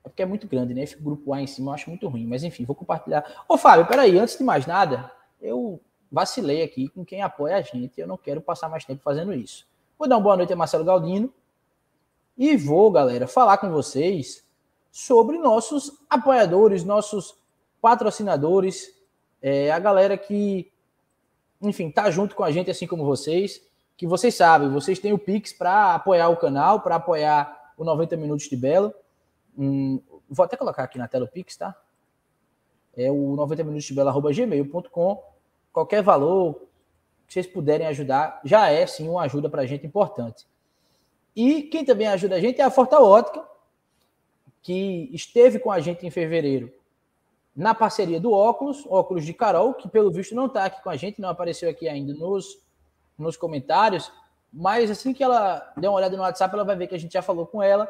Speaker 1: É porque é muito grande, né? Esse grupo A em cima eu acho muito ruim. Mas enfim, vou compartilhar. Ô, Fábio, peraí, antes de mais nada, eu vacilei aqui com quem apoia a gente. Eu não quero passar mais tempo fazendo isso. Vou dar uma boa noite a Marcelo Galdino. E vou, galera, falar com vocês sobre nossos apoiadores, nossos patrocinadores, é, a galera que, enfim, tá junto com a gente, assim como vocês, que vocês sabem, vocês têm o Pix para apoiar o canal, para apoiar o 90 Minutos de Belo. Hum, vou até colocar aqui na tela o Pix, tá? É o 90 minutos de bela.gmail.com. Qualquer valor, que vocês puderem ajudar, já é sim uma ajuda para a gente importante. E quem também ajuda a gente é a Forta Ótica, que esteve com a gente em fevereiro na parceria do óculos, óculos de Carol, que pelo visto não está aqui com a gente, não apareceu aqui ainda nos, nos comentários, mas assim que ela der uma olhada no WhatsApp, ela vai ver que a gente já falou com ela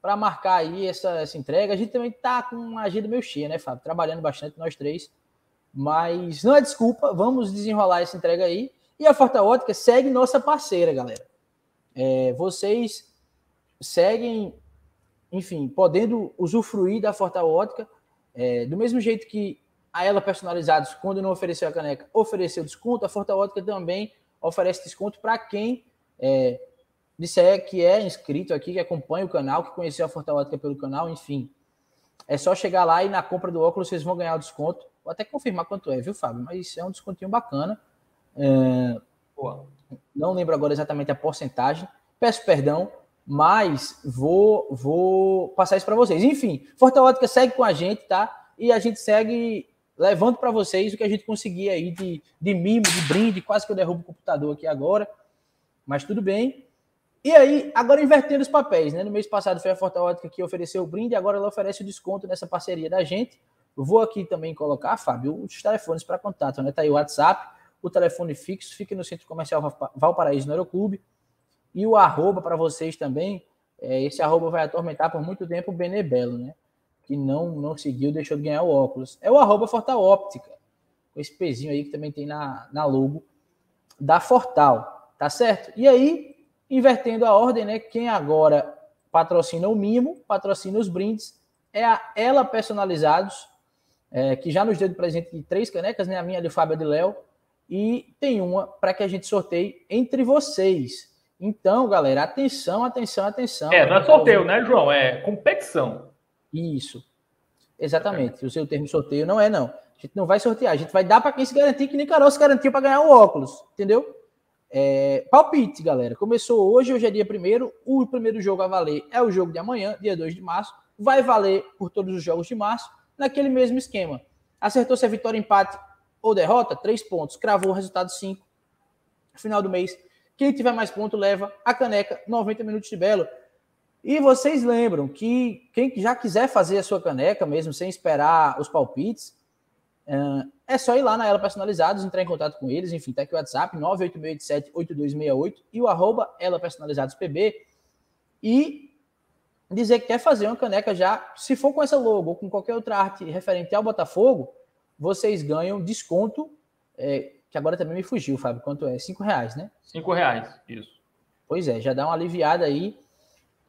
Speaker 1: para marcar aí essa, essa entrega. A gente também está com uma agenda meio cheia, né, Fábio? Trabalhando bastante nós três. Mas não é desculpa, vamos desenrolar essa entrega aí. E a Forta Ótica segue nossa parceira, galera. É, vocês seguem, enfim, podendo usufruir da Forta Ótica, é, do mesmo jeito que a ela personalizados, quando não ofereceu a caneca, ofereceu desconto, a Forta Ótica também oferece desconto para quem é, disser que é inscrito aqui, que acompanha o canal, que conheceu a Forta Ótica pelo canal, enfim. É só chegar lá e na compra do óculos vocês vão ganhar o desconto. Vou até confirmar quanto é, viu, Fábio? Mas é um descontinho bacana. É... Não lembro agora exatamente a porcentagem. Peço perdão, mas vou, vou passar isso para vocês. Enfim, Forta Ótica segue com a gente, tá? E a gente segue levando para vocês o que a gente conseguir aí de, de mimo, de brinde. Quase que eu derrubo o computador aqui agora. Mas tudo bem. E aí, agora invertendo os papéis, né? No mês passado foi a Forta Ótica que ofereceu o brinde, agora ela oferece o desconto nessa parceria da gente. Vou aqui também colocar, Fábio, os telefones para contato, né? Tá aí o WhatsApp, o telefone fixo, fica no Centro Comercial Valparaíso, no Aeroclube. E o arroba para vocês também, é, esse arroba vai atormentar por muito tempo o Benebelo, né? Que não, não seguiu, deixou de ganhar o óculos. É o arroba Fortal Óptica, com esse pezinho aí que também tem na, na logo da Fortal, tá certo? E aí, invertendo a ordem, né? Quem agora patrocina o mimo, patrocina os brindes, é a Ela Personalizados, é, que já nos deu de presente de três canecas, né? A minha de Fábio de Léo, e tem uma para que a gente sorteie entre vocês. Então, galera, atenção, atenção, atenção.
Speaker 2: É, não é sorteio, né, João? É competição.
Speaker 1: Isso. Exatamente. É. O seu termo sorteio não é, não. A gente não vai sortear, a gente vai dar para quem se garantir, que nem Carol se garantiu para ganhar o óculos, entendeu? É, palpite, galera. Começou hoje, hoje é dia primeiro. O primeiro jogo a valer é o jogo de amanhã, dia 2 de março. Vai valer por todos os jogos de março, naquele mesmo esquema. Acertou se é vitória, empate ou derrota? Três pontos. Cravou o resultado 5. Final do mês. Quem tiver mais ponto leva a caneca 90 minutos de belo. E vocês lembram que quem já quiser fazer a sua caneca, mesmo sem esperar os palpites, é só ir lá na Ela Personalizados, entrar em contato com eles, enfim, tá aqui o WhatsApp, 986878268 e o arroba Ela Personalizados PB e dizer que quer fazer uma caneca já, se for com essa logo ou com qualquer outra arte referente ao Botafogo, vocês ganham desconto, é, que agora também me fugiu, Fábio, quanto é? Cinco reais, né?
Speaker 2: Cinco reais, isso.
Speaker 1: Pois é, já dá uma aliviada aí.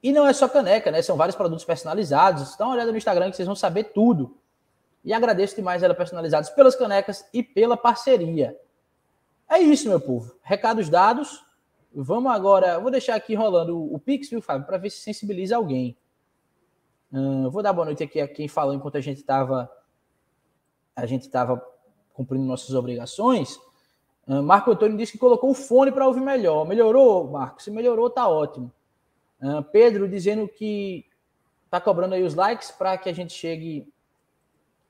Speaker 1: E não é só caneca, né? São vários produtos personalizados. Dá uma olhada no Instagram que vocês vão saber tudo. E agradeço demais ela personalizados pelas canecas e pela parceria. É isso, meu povo. Recados dados. Vamos agora. Vou deixar aqui rolando o Pix, viu, Fábio, para ver se sensibiliza alguém. Vou dar boa noite aqui a quem falou enquanto a gente estava a gente estava cumprindo nossas obrigações. Marco Antônio disse que colocou o fone para ouvir melhor. Melhorou, Marco? Se melhorou, tá ótimo. Pedro dizendo que tá cobrando aí os likes para que a gente chegue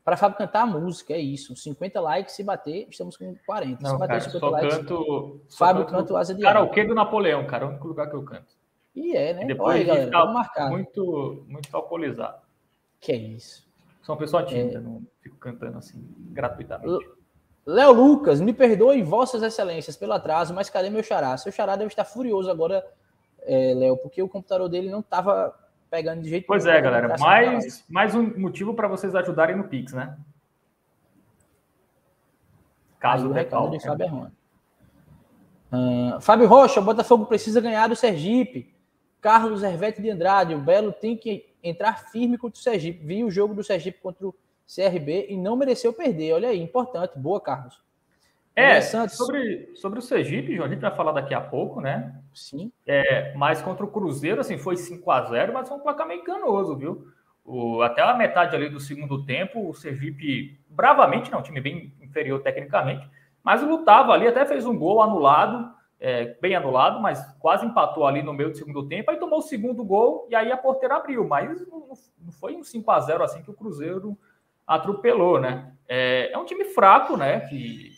Speaker 1: para Fábio cantar a música, é isso. 50 likes, se bater, estamos com 40.
Speaker 2: Não,
Speaker 1: se bater
Speaker 2: cara, 50 só likes. Canto,
Speaker 1: Fábio canto Asa de
Speaker 2: Cara, o que do Napoleão, cara? É o único lugar que eu canto.
Speaker 1: E é, né?
Speaker 2: E depois Olha, galera, fica marcar. muito, muito alcoolizado.
Speaker 1: Que é isso.
Speaker 2: Sou uma pessoa tímida, é... não fico cantando assim, gratuitamente.
Speaker 1: Léo Lucas, me perdoe, vossas excelências, pelo atraso, mas cadê meu xará? Seu xará deve estar furioso agora, é, Léo, porque o computador dele não estava pegando de jeito
Speaker 2: Pois é, galera. Mais, mais um motivo para vocês ajudarem no Pix, né?
Speaker 1: Caso do recado de Fábio. Uh, Fábio Rocha, Botafogo precisa ganhar do Sergipe. Carlos Hervete de Andrade, o Belo tem que entrar firme contra o Sergipe. Vi o jogo do Sergipe contra o CRB e não mereceu perder. Olha aí, importante. Boa, Carlos.
Speaker 2: É, sobre, sobre o Sergipe, João, a gente vai falar daqui a pouco, né?
Speaker 1: Sim.
Speaker 2: É, mas contra o Cruzeiro, assim, foi 5 a 0 mas foi um placar meio enganoso, viu? O, até a metade ali do segundo tempo, o Sergipe, bravamente, não, um time bem inferior tecnicamente, mas lutava ali, até fez um gol anulado, é, bem anulado, mas quase empatou ali no meio do segundo tempo, aí tomou o segundo gol e aí a porteira abriu, mas não, não foi um 5 a 0 assim que o Cruzeiro atropelou, né? É, é um time fraco, né? Que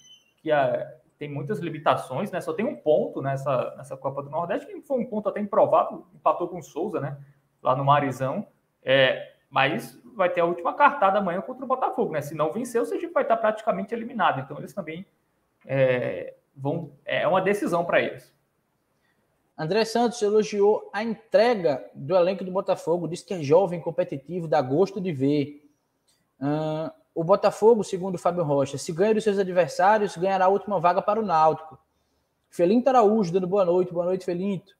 Speaker 2: que a, tem muitas limitações, né? Só tem um ponto nessa, nessa Copa do Nordeste, que foi um ponto até improvável, empatou com o Souza, né? Lá no Marizão. É, mas vai ter a última cartada amanhã contra o Botafogo, né? Se não vencer, o Sergipe vai estar praticamente eliminado. Então eles também é, vão. É uma decisão para eles.
Speaker 1: André Santos elogiou a entrega do elenco do Botafogo, disse que é jovem, competitivo, dá gosto de ver. Uh, o Botafogo, segundo Fábio Rocha, se ganha dos seus adversários, ganhará a última vaga para o Náutico. Felinto Araújo dando boa noite, boa noite, Felinto.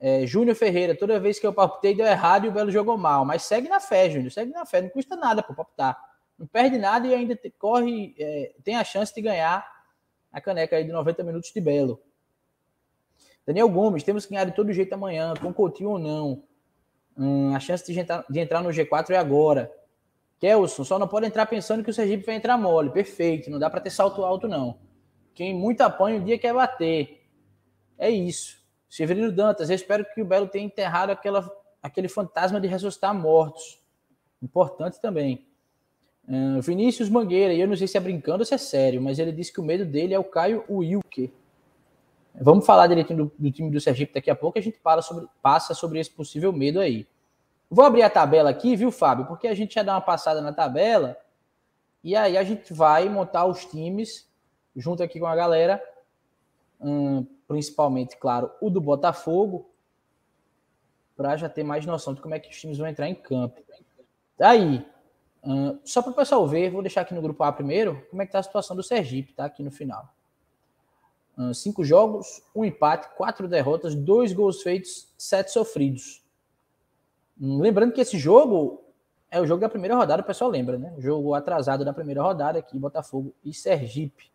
Speaker 1: É, Júnior Ferreira, toda vez que eu palpitei deu errado e o Belo jogou mal. Mas segue na fé, Júnior, segue na fé, não custa nada para palpitar. Não perde nada e ainda te, corre, é, tem a chance de ganhar a caneca aí de 90 minutos de Belo. Daniel Gomes, temos que ganhar de todo jeito amanhã, com Coutinho ou não. Hum, a chance de entrar, de entrar no G4 é agora. Kelson, só não pode entrar pensando que o Sergipe vai entrar mole. Perfeito, não dá para ter salto alto, não. Quem muito apanha, um dia quer bater. É isso. Severino Dantas, eu espero que o Belo tenha enterrado aquela, aquele fantasma de ressuscitar mortos. Importante também. Uh, Vinícius Mangueira, e eu não sei se é brincando ou se é sério, mas ele disse que o medo dele é o Caio Wilker. Vamos falar direitinho do, do time do Sergipe daqui a pouco, a gente sobre, passa sobre esse possível medo aí. Vou abrir a tabela aqui, viu, Fábio? Porque a gente já dá uma passada na tabela e aí a gente vai montar os times junto aqui com a galera, hum, principalmente, claro, o do Botafogo, para já ter mais noção de como é que os times vão entrar em campo. Daí, hum, só para o pessoal ver, vou deixar aqui no grupo A primeiro, como é que está a situação do Sergipe, tá? Aqui no final. Hum, cinco jogos, um empate, quatro derrotas, dois gols feitos, sete sofridos. Lembrando que esse jogo é o jogo da primeira rodada, o pessoal lembra, né? Jogo atrasado da primeira rodada aqui, Botafogo e Sergipe.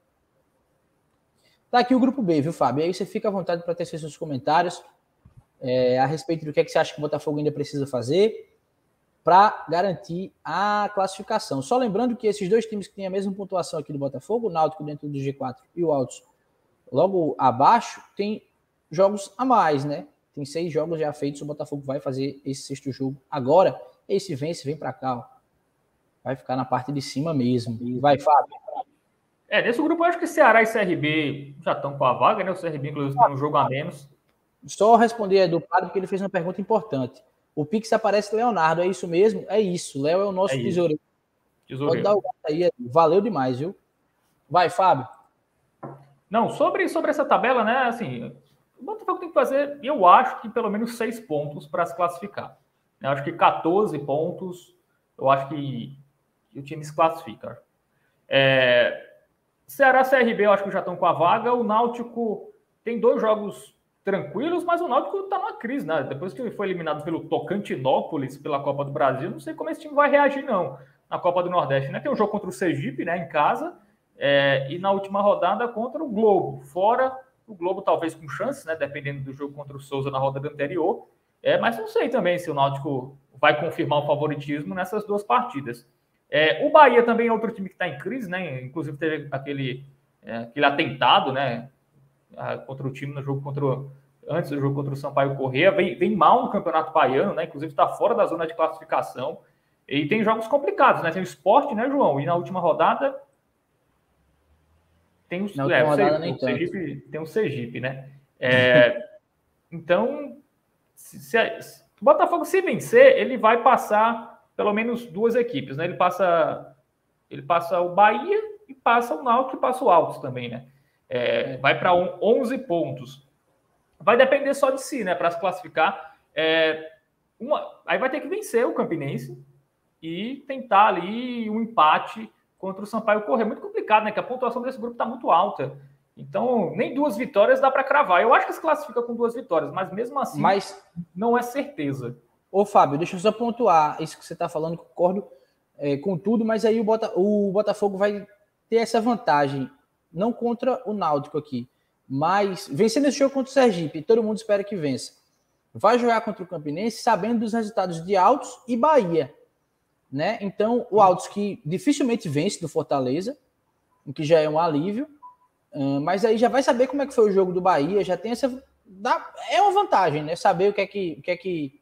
Speaker 1: Tá aqui o grupo B, viu, Fábio? Aí você fica à vontade para tecer seus comentários é, a respeito do que, é que você acha que o Botafogo ainda precisa fazer para garantir a classificação. Só lembrando que esses dois times que têm a mesma pontuação aqui do Botafogo, o Náutico dentro do G4 e o Altos logo abaixo, tem jogos a mais, né? Tem seis jogos já feitos, o Botafogo vai fazer esse sexto jogo agora. Esse vence, vem para cá. Ó. Vai ficar na parte de cima mesmo. Vai, Fábio.
Speaker 2: É, nesse grupo eu acho que Ceará e CRB já estão com a vaga, né? O CRB, inclusive, tem um jogo a menos.
Speaker 1: Só responder do Padre, porque ele fez uma pergunta importante. O Pix aparece Leonardo, é isso mesmo? É isso. Léo é o nosso é tesoureiro. tesoureiro. Pode dar o gato aí. Valeu demais, viu? Vai, Fábio.
Speaker 2: Não, sobre, sobre essa tabela, né? Assim, o Botafogo tem que fazer, eu acho que pelo menos seis pontos para se classificar. Eu acho que 14 pontos, eu acho que, o time se classifica. É, Ceará CRB, eu acho que já estão com a vaga. O Náutico tem dois jogos tranquilos, mas o Náutico está numa crise, né? Depois que foi eliminado pelo Tocantinópolis pela Copa do Brasil, não sei como esse time vai reagir, não, na Copa do Nordeste, né? Tem um jogo contra o Sergipe, né, em casa, é, e na última rodada contra o Globo, fora o Globo talvez com chances, né, dependendo do jogo contra o Souza na rodada anterior, é, mas não sei também se o Náutico vai confirmar o favoritismo nessas duas partidas. É, o Bahia também é outro time que está em crise, né? Inclusive teve aquele, é, aquele atentado, né? Contra o time no jogo contra o, antes do jogo contra o Sampaio Correia, vem, vem mal no Campeonato Baiano, né? Inclusive está fora da zona de classificação. E tem jogos complicados, né? Tem o esporte, né, João? E na última rodada tem
Speaker 1: na é, o, Sergipe,
Speaker 2: o Sergipe, tem o Sergipe, né? É, então, se, se, se, o Botafogo se vencer, ele vai passar pelo menos duas equipes, né? Ele passa, ele passa o Bahia e passa o Náutico e passa o Altos também, né? É, vai para 11 pontos. Vai depender só de si, né? Para se classificar. É, uma, aí vai ter que vencer o Campinense e tentar ali um empate contra o Sampaio Correr. Muito complicado, né? Que a pontuação desse grupo está muito alta. Então, nem duas vitórias dá para cravar. Eu acho que se classifica com duas vitórias, mas mesmo assim,
Speaker 1: mas,
Speaker 2: não é certeza.
Speaker 1: Ô, Fábio, deixa eu só pontuar isso que você está falando, concordo é, com tudo, mas aí o, Bota, o Botafogo vai ter essa vantagem, não contra o Náutico aqui, mas vencendo esse jogo contra o Sergipe, todo mundo espera que vença. Vai jogar contra o Campinense sabendo dos resultados de Altos e Bahia. Né? Então, o Altos que dificilmente vence do Fortaleza, o que já é um alívio, mas aí já vai saber como é que foi o jogo do Bahia, já tem essa. é uma vantagem, né? Saber o que é que, o que, é que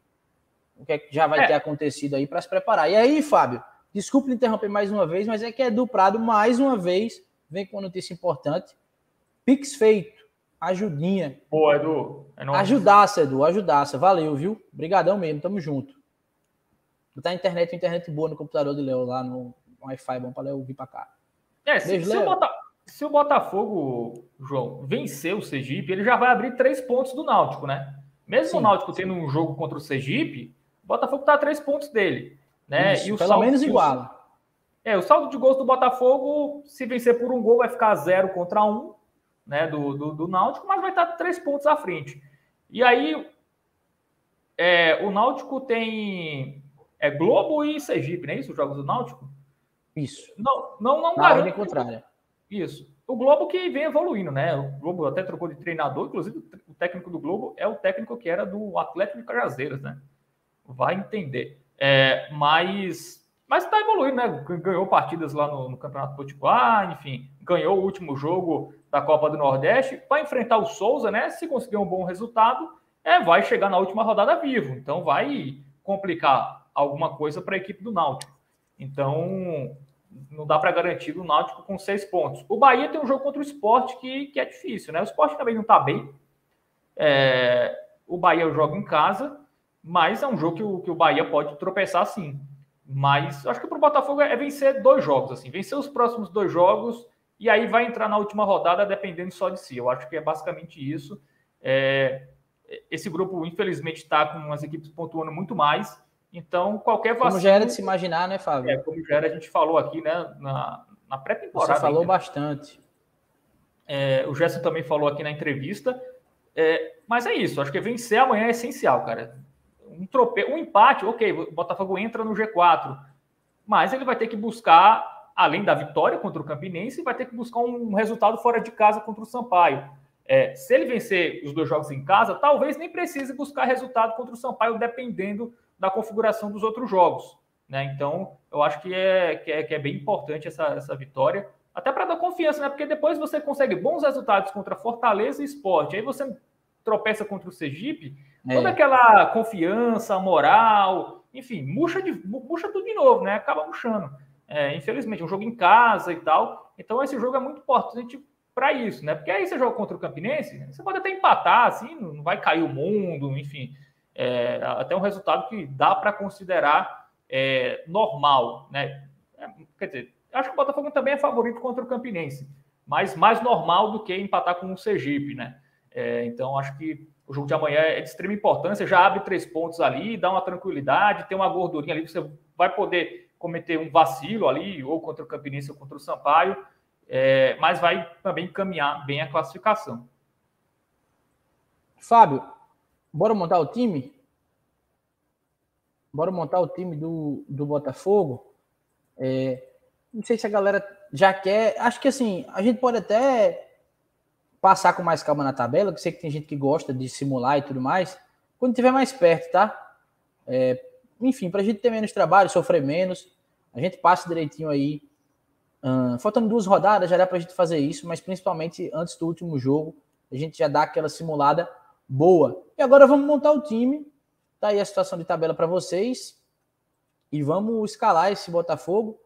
Speaker 1: o que, é que já vai é. ter acontecido aí para se preparar. E aí, Fábio, desculpe interromper mais uma vez, mas é que é do Prado, mais uma vez, vem com uma notícia importante. Pix feito, ajudinha.
Speaker 2: Boa, Edu.
Speaker 1: É ajudaça, Edu, ajudaça. Valeu, viu? Obrigadão mesmo, tamo junto. Botar internet, internet boa no computador de Léo lá no Wi-Fi, bom para Léo vir para cá.
Speaker 2: É, se, Beijo, se, o Bota, se, o Botafogo, João, vencer o Sergipe, ele já vai abrir três pontos do Náutico, né? Mesmo Sim. o Náutico tendo um jogo contra o Sergipe, o Botafogo está a três pontos dele. Né?
Speaker 1: Isso, e o pelo saldo, menos igual.
Speaker 2: É, o saldo de gols do Botafogo, se vencer por um gol, vai ficar zero contra um né, do, do, do Náutico, mas vai estar três pontos à frente. E aí, é, o Náutico tem é Globo e Sergipe, não é isso? Os jogos do Náutico?
Speaker 1: Isso.
Speaker 2: Não, não, não
Speaker 1: Na contrária.
Speaker 2: Isso. O Globo que vem evoluindo, né? O Globo até trocou de treinador, inclusive o técnico do Globo é o técnico que era do Atlético de Cajazeiras, né? vai entender. É, mas mas está evoluindo, né? Ganhou partidas lá no, no Campeonato Potiguar, enfim, ganhou o último jogo da Copa do Nordeste. Vai enfrentar o Souza, né? Se conseguir um bom resultado, é, vai chegar na última rodada vivo. Então vai complicar alguma coisa para a equipe do Náutico. Então não dá para garantir o Náutico com seis pontos. O Bahia tem um jogo contra o esporte que, que é difícil, né? O esporte também não está bem. É, o Bahia joga em casa mas é um jogo que o, que o Bahia pode tropeçar sim. Mas acho que para o Botafogo é vencer dois jogos, assim, vencer os próximos dois jogos e aí vai entrar na última rodada dependendo só de si. Eu acho que é basicamente isso. É, esse grupo, infelizmente, está com as equipes pontuando muito mais. Então, qualquer
Speaker 1: vacina. Como já era de se imaginar, né, Fábio?
Speaker 2: É, como já era, a gente falou aqui né, na, na pré-temporada.
Speaker 1: Você falou ainda. bastante.
Speaker 2: É, o Gerson também falou aqui na entrevista. É, mas é isso, acho que vencer amanhã é essencial, cara um trope... um empate, ok, o Botafogo entra no G4, mas ele vai ter que buscar, além da vitória contra o Campinense, vai ter que buscar um resultado fora de casa contra o Sampaio. É, se ele vencer os dois jogos em casa, talvez nem precise buscar resultado contra o Sampaio, dependendo da configuração dos outros jogos. Né? Então, eu acho que é, que é, que é bem importante essa, essa vitória, até para dar confiança, né? porque depois você consegue bons resultados contra Fortaleza e Esporte, aí você tropeça contra o Sergipe, é. toda aquela confiança, moral, enfim, murcha, de, murcha tudo de novo, né? Acaba murchando. É, infelizmente, um jogo em casa e tal. Então, esse jogo é muito importante para isso, né? Porque aí você joga contra o Campinense, você pode até empatar, assim, não vai cair o mundo, enfim. É, até um resultado que dá para considerar é, normal, né? É, quer dizer, acho que o Botafogo também é favorito contra o Campinense, mas mais normal do que empatar com o Sergipe, né? É, então, acho que o jogo de amanhã é de extrema importância, já abre três pontos ali, dá uma tranquilidade, tem uma gordurinha ali, você vai poder cometer um vacilo ali, ou contra o Campinense ou contra o Sampaio, é, mas vai também caminhar bem a classificação.
Speaker 1: Fábio, bora montar o time? Bora montar o time do, do Botafogo? É, não sei se a galera já quer. Acho que assim, a gente pode até passar com mais calma na tabela, que sei que tem gente que gosta de simular e tudo mais, quando tiver mais perto, tá? É, enfim, para a gente ter menos trabalho, sofrer menos, a gente passa direitinho aí. Uh, faltando duas rodadas, já dá para a gente fazer isso, mas principalmente antes do último jogo, a gente já dá aquela simulada boa. E agora vamos montar o time. Tá aí a situação de tabela para vocês. E vamos escalar esse Botafogo.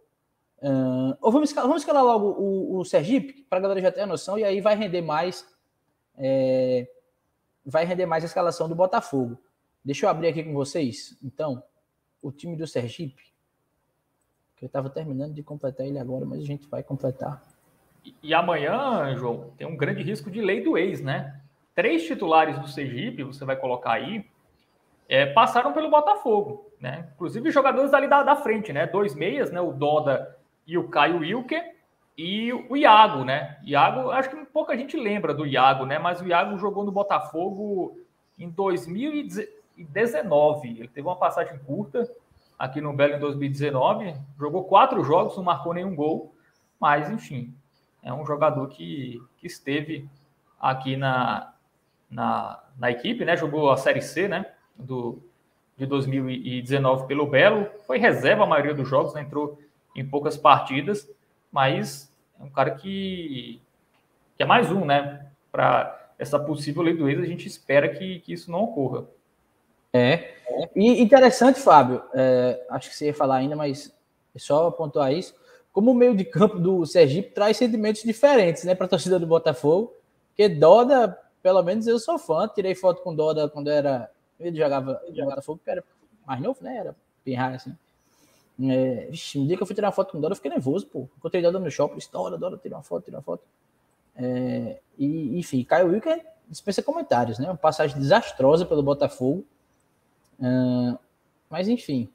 Speaker 1: Uh, ou vamos escalar, vamos escalar logo o, o Sergipe, para a galera já ter a noção, e aí vai render mais. É, vai render mais a escalação do Botafogo. Deixa eu abrir aqui com vocês. Então, o time do Sergipe. Que eu estava terminando de completar ele agora, mas a gente vai completar.
Speaker 2: E, e amanhã, João, tem um grande risco de lei do ex, né? Três titulares do Sergipe, você vai colocar aí, é, passaram pelo Botafogo, né? Inclusive jogadores ali da, da frente, né? Dois meias, né? O Doda e o Caio Wilker e o Iago, né? Iago, acho que pouca gente lembra do Iago, né? Mas o Iago jogou no Botafogo em 2019. Ele teve uma passagem curta aqui no Belo em 2019, jogou quatro jogos, não marcou nenhum gol, mas enfim, é um jogador que, que esteve aqui na, na, na equipe, né? Jogou a Série C, né? Do, de 2019 pelo Belo. Foi reserva a maioria dos jogos, né? entrou em poucas partidas, mas é um cara que, que é mais um, né? Para essa possível lei do ex, a gente espera que, que isso não ocorra.
Speaker 1: É. E interessante, Fábio, é, acho que você ia falar ainda, mas é só pontuar isso. Como o meio de campo do Sergipe traz sentimentos diferentes, né, para a torcida do Botafogo, porque Doda pelo menos eu sou fã, tirei foto com Doda quando era. Ele jogava no Botafogo, que era mais novo, né? Era raro assim. É, vixe, um dia que eu fui tirar uma foto com Dora, eu fiquei nervoso, pô. Encontrei Dora no shopping, disse, Dora, Dora, tira uma foto, tira uma foto. É, e, enfim, Caio Wilker dispensa comentários, né? Uma passagem desastrosa pelo Botafogo. É, mas, enfim,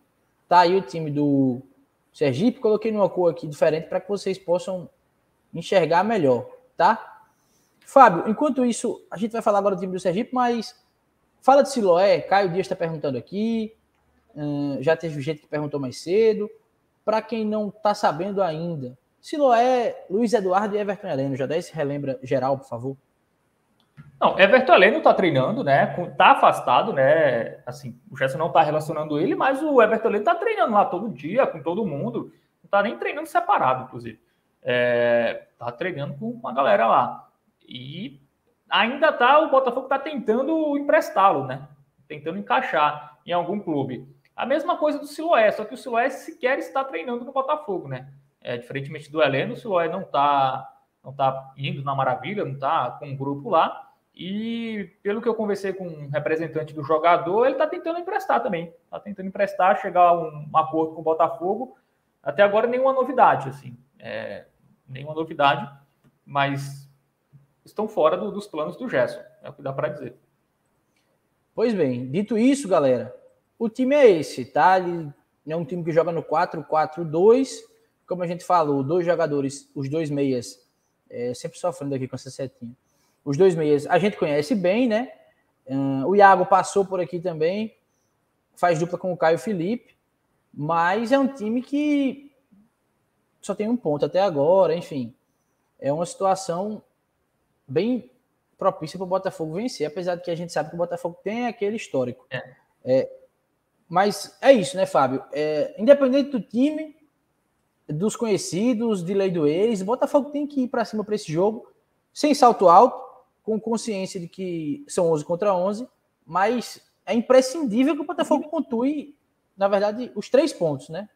Speaker 1: tá aí o time do Sergipe. Coloquei numa cor aqui diferente para que vocês possam enxergar melhor, tá? Fábio, enquanto isso, a gente vai falar agora do time do Sergipe, mas fala de Siloé. Caio Dias está perguntando aqui. Uh, já teve gente que perguntou mais cedo. Para quem não está sabendo ainda, Siloé, Luiz Eduardo e Everton Heleno. Já dá esse relembra geral, por favor.
Speaker 2: Não, Everton Heleno está treinando, né? Está afastado, né? Assim, o Gerson não está relacionando ele, mas o Everton Heleno está treinando lá todo dia, com todo mundo. Não está nem treinando separado, inclusive. Está é, treinando com a galera lá. E ainda tá, o Botafogo está tentando emprestá-lo, né? Tentando encaixar em algum clube. A mesma coisa do Siloé, só que o Siloé sequer está treinando no Botafogo, né? É, diferentemente do Heleno, o Siloé não está não tá indo na Maravilha, não está com um grupo lá. E pelo que eu conversei com um representante do jogador, ele está tentando emprestar também. Está tentando emprestar, chegar a um, um, acordo com o Botafogo. Até agora nenhuma novidade, assim. É, nenhuma novidade, mas estão fora do, dos planos do Gerson. É o que dá para dizer.
Speaker 1: Pois bem, dito isso, galera, o time é esse, tá? Ele é um time que joga no 4-4-2. Como a gente falou, dois jogadores, os dois meias, é, sempre sofrendo aqui com essa setinha. Os dois meias a gente conhece bem, né? Uh, o Iago passou por aqui também, faz dupla com o Caio Felipe, mas é um time que só tem um ponto até agora, enfim. É uma situação bem propícia para o Botafogo vencer, apesar de que a gente sabe que o Botafogo tem aquele histórico. É. É, mas é isso, né, Fábio? É, independente do time, dos conhecidos, de lei do ex, o Botafogo tem que ir para cima para esse jogo, sem salto alto, com consciência de que são 11 contra 11, mas é imprescindível que o Botafogo pontue, na verdade, os três pontos, né?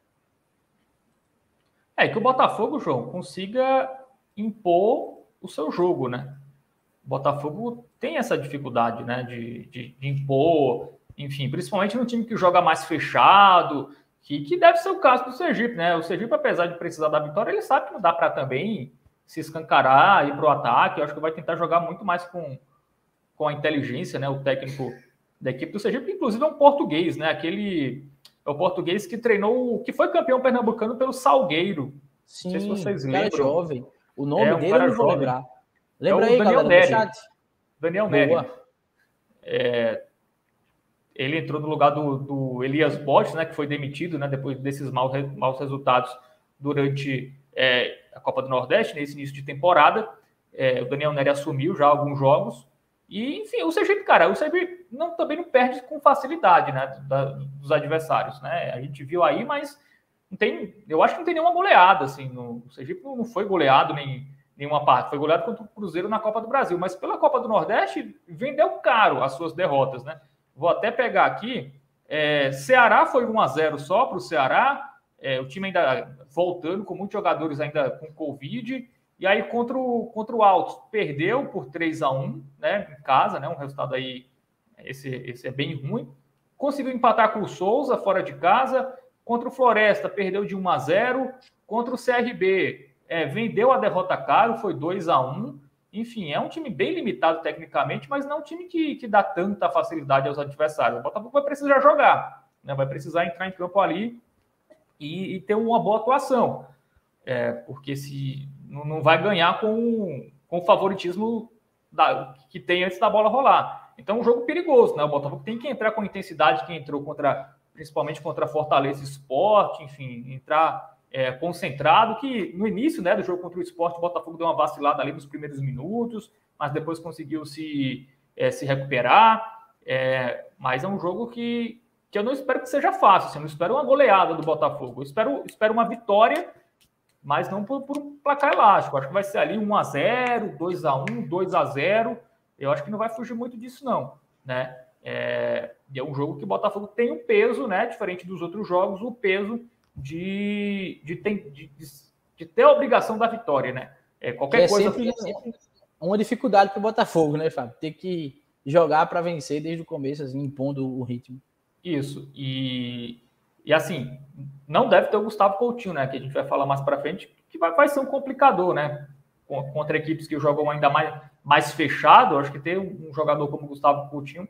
Speaker 2: É que o Botafogo, João, consiga impor o seu jogo, né? Botafogo tem essa dificuldade, né, de, de, de, impor, enfim, principalmente no time que joga mais fechado, que, que deve ser o caso do Sergipe, né? O Sergipe, apesar de precisar da vitória, ele sabe que não dá para também se escancarar, ir para o ataque. Eu acho que vai tentar jogar muito mais com, com a inteligência, né? O técnico da equipe do Sergipe, inclusive é um português, né? Aquele é o português que treinou, que foi campeão pernambucano pelo Salgueiro.
Speaker 1: Sim, não sei se vocês lembram. jovem. O nome é, um dele eu não vou jovem. lembrar. Lembra é aí,
Speaker 2: Daniel galera, Nery. Daniel Nery. É, ele entrou no lugar do, do Elias Botti, né, que foi demitido né, depois desses maus, maus resultados durante é, a Copa do Nordeste, nesse início de temporada. É, o Daniel Nery assumiu já alguns jogos. E, enfim, o Sergipe, cara, o Sergipe não, também não perde com facilidade né, da, dos adversários. Né? A gente viu aí, mas não tem, eu acho que não tem nenhuma goleada. Assim, no, o Sergipe não foi goleado nem nenhuma parte. Foi goleado contra o Cruzeiro na Copa do Brasil. Mas pela Copa do Nordeste, vendeu caro as suas derrotas. Né? Vou até pegar aqui. É, Ceará foi 1 a 0 só para o Ceará. É, o time ainda voltando, com muitos jogadores ainda com Covid. E aí, contra o, contra o Altos, perdeu por 3 a 1 né, em casa, né, um resultado aí, esse, esse é bem ruim. Conseguiu empatar com o Souza, fora de casa. Contra o Floresta, perdeu de 1 a 0 Contra o CRB, é, vendeu a derrota caro, foi 2 a 1 Enfim, é um time bem limitado tecnicamente, mas não é um time que, que dá tanta facilidade aos adversários. O Botafogo vai precisar jogar, né, vai precisar entrar em campo ali e, e ter uma boa atuação. É, porque se não vai ganhar com, com o favoritismo da, que tem antes da bola rolar. Então, é um jogo perigoso, né? O Botafogo tem que entrar com a intensidade que entrou contra, principalmente contra Fortaleza Esporte, enfim, entrar é, concentrado, que no início né, do jogo contra o esporte, o Botafogo deu uma vacilada ali nos primeiros minutos, mas depois conseguiu se, é, se recuperar. É, mas é um jogo que, que eu não espero que seja fácil, assim, eu não espero uma goleada do Botafogo, eu espero, espero uma vitória mas não por, por um placar elástico. Acho que vai ser ali 1 a 0 2 a 1 2 a 0 Eu acho que não vai fugir muito disso, não. Né? É, é um jogo que o Botafogo tem um peso, né? Diferente dos outros jogos, o peso de, de, ter, de, de ter a obrigação da vitória, né? É, qualquer é coisa. Sempre,
Speaker 1: sempre uma dificuldade para o Botafogo, né, Fábio? Ter que jogar para vencer desde o começo, assim, impondo o ritmo.
Speaker 2: Isso. E, e assim, não deve ter o Gustavo Coutinho, né? Que a gente vai falar mais para frente, que vai, vai ser um complicador, né? Contra equipes que jogam ainda mais, mais fechado, acho que ter um jogador como o Gustavo Coutinho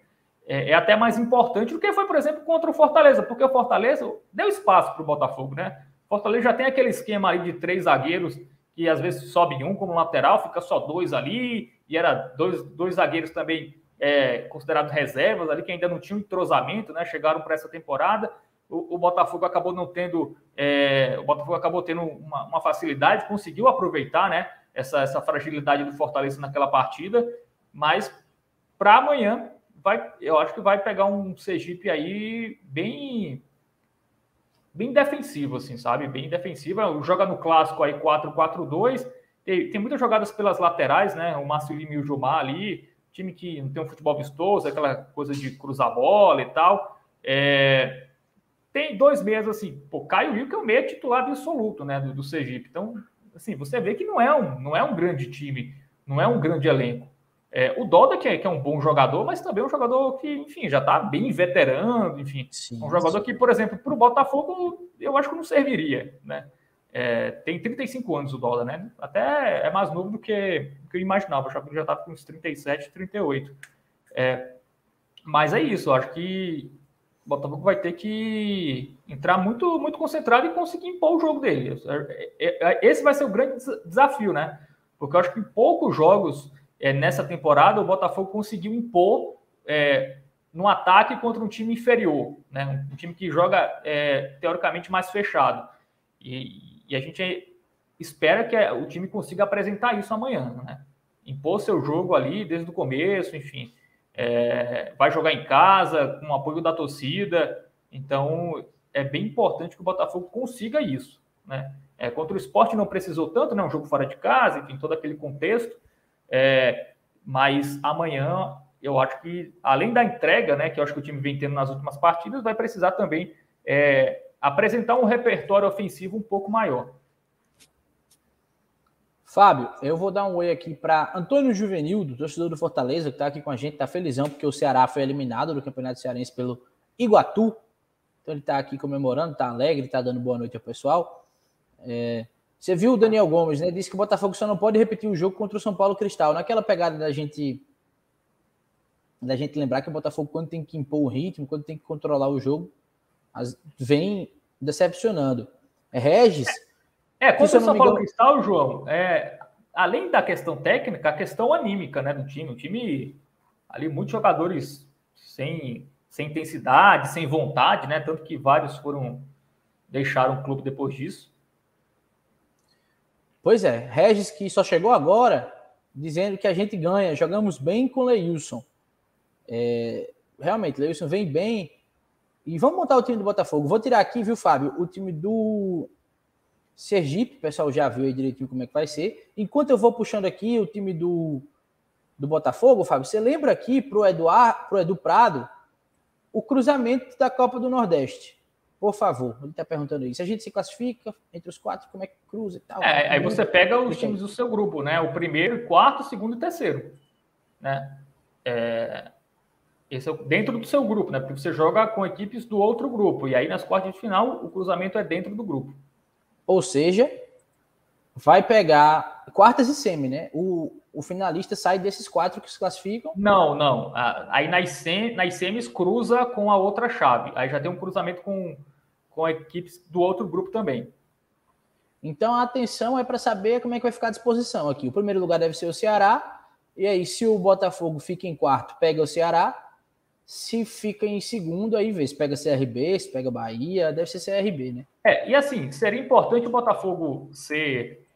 Speaker 2: é, é, até mais importante do que foi, por exemplo, contra o Fortaleza, porque o Fortaleza deu espaço para o Botafogo, né? O Fortaleza já tem aquele esquema ali de três zagueiros que às vezes sobe um como lateral, fica só dois ali, e era dois, dois zagueiros também é, considerados reservas ali, que ainda não tinham entrosamento, né? Chegaram para essa temporada o, o Botafogo acabou não tendo, é, o Botafogo acabou tendo uma, uma, facilidade, conseguiu aproveitar, né, essa, essa fragilidade do Fortaleza naquela partida, mas para amanhã vai, eu acho que vai pegar um Sergipe aí bem bem defensivo, assim, sabe? Bem defensiva. Joga no clássico aí 4-4-2. Tem, tem muitas jogadas pelas laterais, né? O Márcio Lima e o Gilmar ali. Time que não tem um futebol vistoso, aquela coisa de cruzar bola e tal. É, tem dois meses assim, pô, Caio Rio que é o meio titular absoluto, né, do, do Sergipe. Então, assim, você vê que não é um, não é um grande time, não é um grande elenco. É, o Doda, que é, que é um bom jogador, mas também é um jogador que, enfim, já está bem veterano, enfim. Sim, um jogador sim. que, por exemplo, para o Botafogo, eu acho que não serviria, né? É, tem 35 anos o Doda, né? Até é mais novo do que, do que eu imaginava. Eu achava que ele já estava com uns 37, 38. É, mas é isso, eu acho que o Botafogo vai ter que entrar muito, muito concentrado e conseguir impor o jogo dele. É, é, esse vai ser o grande desafio, né? Porque eu acho que em poucos jogos é, nessa temporada o Botafogo conseguiu impor é, ataque contra um time inferior, né? Um time que joga é, teoricamente mais fechado. E, e, a gente espera que o time consiga apresentar isso amanhã, né? Impor seu jogo ali desde o começo, enfim é, vai jogar em casa, com o apoio da torcida. Então, é bem importante que o Botafogo consiga isso. Né? É, contra o esporte não precisou tanto, né? um jogo fora de casa, enfim, todo aquele contexto. É, mas amanhã, eu acho que, além da entrega, né, que eu acho que o time vem tendo nas últimas partidas, vai precisar também é, apresentar um repertório ofensivo um pouco maior.
Speaker 1: Fábio, eu vou dar um oi aqui para Antônio Juvenildo, torcedor do Fortaleza, que está aqui com a gente, está felizão porque o Ceará foi eliminado do Campeonato Cearense pelo Iguatu. Então ele está aqui comemorando, está alegre, está dando boa noite ao pessoal. É, você viu o Daniel Gomes, né? Disse que o Botafogo só não pode repetir o jogo contra o São Paulo Cristal. Naquela pegada da gente da gente lembrar que o Botafogo, quando tem que impor o ritmo, quando tem que controlar o jogo, vem decepcionando. É Regis.
Speaker 2: É, é contra o São Paulo Cristal, João, é, além da questão técnica, a questão anímica né, do time. O time, ali, muitos jogadores sem, sem intensidade, sem vontade, né? Tanto que vários foram deixaram o clube depois disso.
Speaker 1: Pois é, Regis que só chegou agora dizendo que a gente ganha, jogamos bem com Leilson. É, realmente, Leilson vem bem. E vamos montar o time do Botafogo. Vou tirar aqui, viu, Fábio, o time do Sergipe, o pessoal já viu aí direitinho como é que vai ser. Enquanto eu vou puxando aqui o time do, do Botafogo, Fábio, você lembra aqui pro Eduardo, pro Edu Prado, o cruzamento da Copa do Nordeste. Por favor, ele está perguntando isso. A gente se classifica entre os quatro, como é que cruza e tal?
Speaker 2: É, aí você pega os times do seu grupo, né? O primeiro, quarto, segundo e terceiro. Né? É, esse é dentro do seu grupo, né? Porque você joga com equipes do outro grupo. E aí, nas quartas de final, o cruzamento é dentro do grupo.
Speaker 1: Ou seja, vai pegar quartas e semi, né? O, o finalista sai desses quatro que se classificam?
Speaker 2: Não, não. Aí nas, sem, nas semis cruza com a outra chave. Aí já tem um cruzamento com, com equipes do outro grupo também.
Speaker 1: Então a atenção é para saber como é que vai ficar a disposição aqui. O primeiro lugar deve ser o Ceará. E aí, se o Botafogo fica em quarto, pega o Ceará. Se fica em segundo, aí vê se pega CRB, se pega Bahia, deve ser CRB, né?
Speaker 2: É, e assim, seria importante o Botafogo ser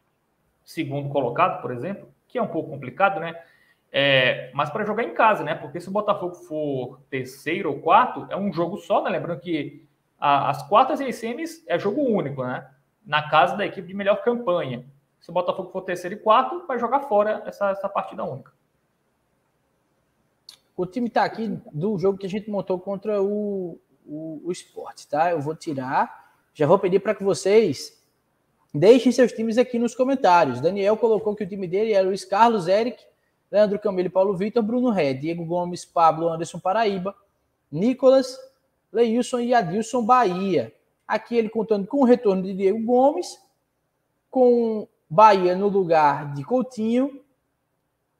Speaker 2: segundo colocado, por exemplo, que é um pouco complicado, né? É, mas para jogar em casa, né? Porque se o Botafogo for terceiro ou quarto, é um jogo só, né? Lembrando que a, as quartas e as semis é jogo único, né? Na casa da equipe de melhor campanha. Se o Botafogo for terceiro e quarto, vai jogar fora essa, essa partida única.
Speaker 1: O time está aqui do jogo que a gente montou contra o, o, o esporte, tá? Eu vou tirar. Já vou pedir para que vocês Deixem seus times aqui nos comentários. Daniel colocou que o time dele era Luiz Carlos, Eric, Leandro Camilo, Paulo Vitor, Bruno Ré, Diego Gomes, Pablo, Anderson Paraíba, Nicolas, Leilson e Adilson Bahia. Aqui ele contando com o retorno de Diego Gomes, com Bahia no lugar de Coutinho,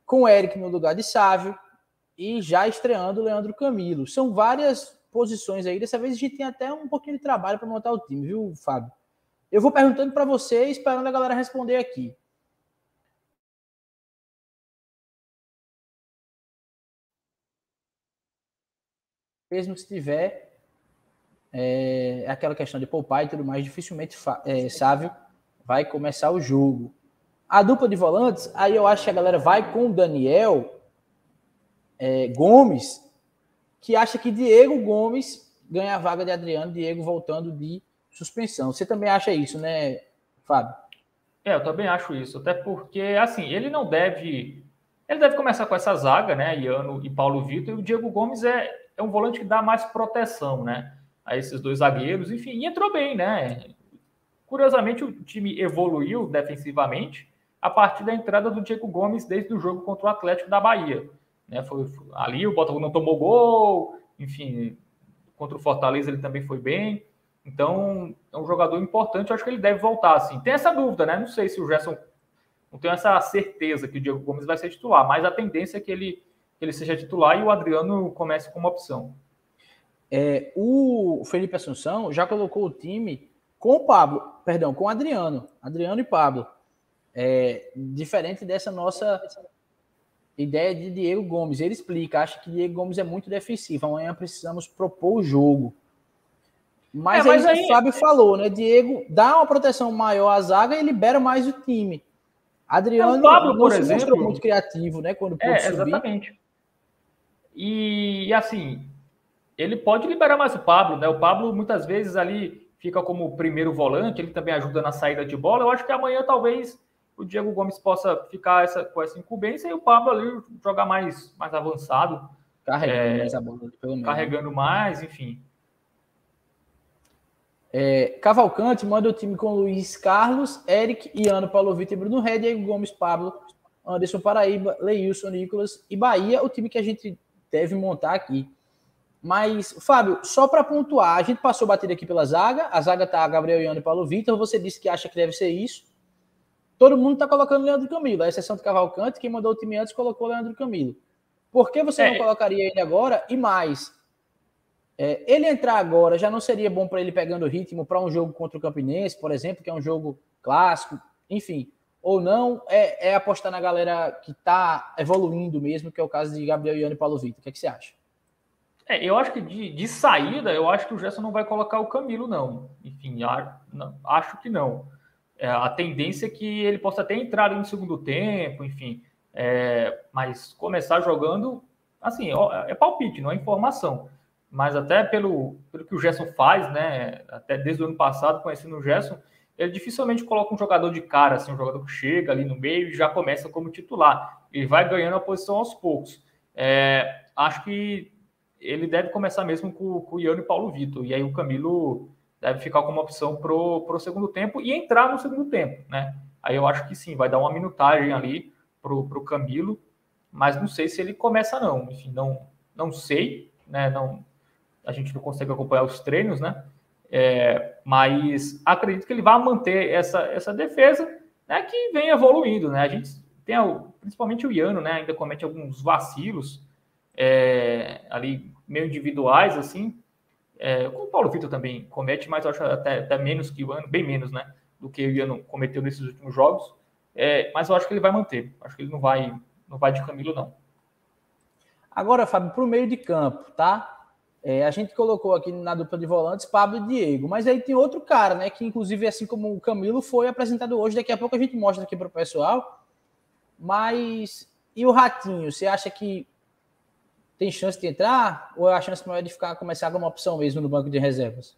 Speaker 1: com Eric no lugar de Sávio e já estreando Leandro Camilo. São várias posições aí. Dessa vez a gente tem até um pouquinho de trabalho para montar o time, viu, Fábio? Eu vou perguntando para você, esperando a galera responder aqui. Mesmo se tiver é, aquela questão de poupar e tudo mais, dificilmente é, Sávio vai começar o jogo. A dupla de volantes, aí eu acho que a galera vai com o Daniel é, Gomes, que acha que Diego Gomes ganha a vaga de Adriano, Diego voltando de suspensão. Você também acha isso, né, Fábio?
Speaker 2: É, eu também acho isso. Até porque, assim, ele não deve. Ele deve começar com essa zaga, né? Iano e Paulo Vitor. E o Diego Gomes é, é um volante que dá mais proteção, né? A esses dois zagueiros. Enfim, e entrou bem, né? Curiosamente, o time evoluiu defensivamente a partir da entrada do Diego Gomes desde o jogo contra o Atlético da Bahia. Né? Foi, ali o Botafogo não tomou gol, enfim, contra o Fortaleza ele também foi bem. Então, é um jogador importante, acho que ele deve voltar, assim. Tem essa dúvida, né? Não sei se o Gerson... Não tenho essa certeza que o Diego Gomes vai ser titular, mas a tendência é que ele, que ele seja titular e o Adriano comece como opção.
Speaker 1: É, o Felipe Assunção já colocou o time com o Pablo, perdão, com o Adriano. Adriano e Pablo. É, diferente dessa nossa ideia de Diego Gomes. Ele explica, acha que Diego Gomes é muito defensivo. Amanhã precisamos propor o jogo. Mas, é, mas aí, o Fábio falou, né? Diego dá uma proteção maior à zaga e libera mais o time. Adriano é,
Speaker 2: Pablo, não por exemplo,
Speaker 1: muito criativo, né? Quando
Speaker 2: é, exatamente. E assim, ele pode liberar mais o Pablo, né? O Pablo muitas vezes ali fica como primeiro volante, ele também ajuda na saída de bola. Eu acho que amanhã talvez o Diego Gomes possa ficar essa, com essa incumbência e o Pablo ali jogar mais, mais avançado.
Speaker 1: Carregando é, mais a bola, pelo
Speaker 2: menos. Carregando mais, enfim.
Speaker 1: É, Cavalcante manda o time com Luiz Carlos, Eric, Iano, Paulo Vitor e Bruno Red, Diego Gomes, Pablo, Anderson Paraíba, Leilson, Nicolas e Bahia, o time que a gente deve montar aqui. Mas, Fábio, só para pontuar, a gente passou batida aqui pela zaga, a zaga tá Gabriel Iano e Paulo Vitor, você disse que acha que deve ser isso. Todo mundo está colocando Leandro Camilo, a exceção do Cavalcante, quem mandou o time antes colocou Leandro Camilo. Por que você é. não colocaria ele agora? E mais, é, ele entrar agora já não seria bom para ele pegando ritmo para um jogo contra o Campinense, por exemplo, que é um jogo clássico, enfim. Ou não, é, é apostar na galera que está evoluindo mesmo, que é o caso de Gabriel Iano e Paulo Vitor. O que, é que você acha?
Speaker 2: É, eu acho que de, de, saída, eu acho que o Gerson não vai colocar o Camilo, não. Enfim, a, não, acho que não. É, a tendência é que ele possa até entrar no segundo tempo, enfim. É, mas começar jogando, assim, é palpite, não é informação. Mas até pelo, pelo que o Gerson faz, né? Até desde o ano passado, conhecendo o Gerson, ele dificilmente coloca um jogador de cara, assim, um jogador que chega ali no meio e já começa como titular. Ele vai ganhando a posição aos poucos. É, acho que ele deve começar mesmo com, com o Iano e Paulo Vitor. E aí o Camilo deve ficar como opção para o segundo tempo e entrar no segundo tempo, né? Aí eu acho que sim, vai dar uma minutagem ali para o Camilo, mas não sei se ele começa não. Enfim, não, não sei, né? Não, a gente não consegue acompanhar os treinos, né? É, mas acredito que ele vai manter essa, essa defesa, né? Que vem evoluindo, né? A gente tem, principalmente o Iano, né? Ainda comete alguns vacilos é, ali meio individuais, assim. É, o Paulo Vitor também comete, mas eu acho até, até, menos que o ano, bem menos, né? Do que o Iano cometeu nesses últimos jogos. É, mas eu acho que ele vai manter. Acho que ele não vai, não vai de Camilo, não.
Speaker 1: Agora, Fábio, para o meio de campo, tá? É, a gente colocou aqui na dupla de volantes Pablo e Diego, mas aí tem outro cara, né? Que inclusive, assim como o Camilo, foi apresentado hoje. Daqui a pouco a gente mostra aqui para o pessoal. Mas e o Ratinho? Você acha que tem chance de entrar? Ou é a chance maior de ficar, começar como opção mesmo no banco de reservas?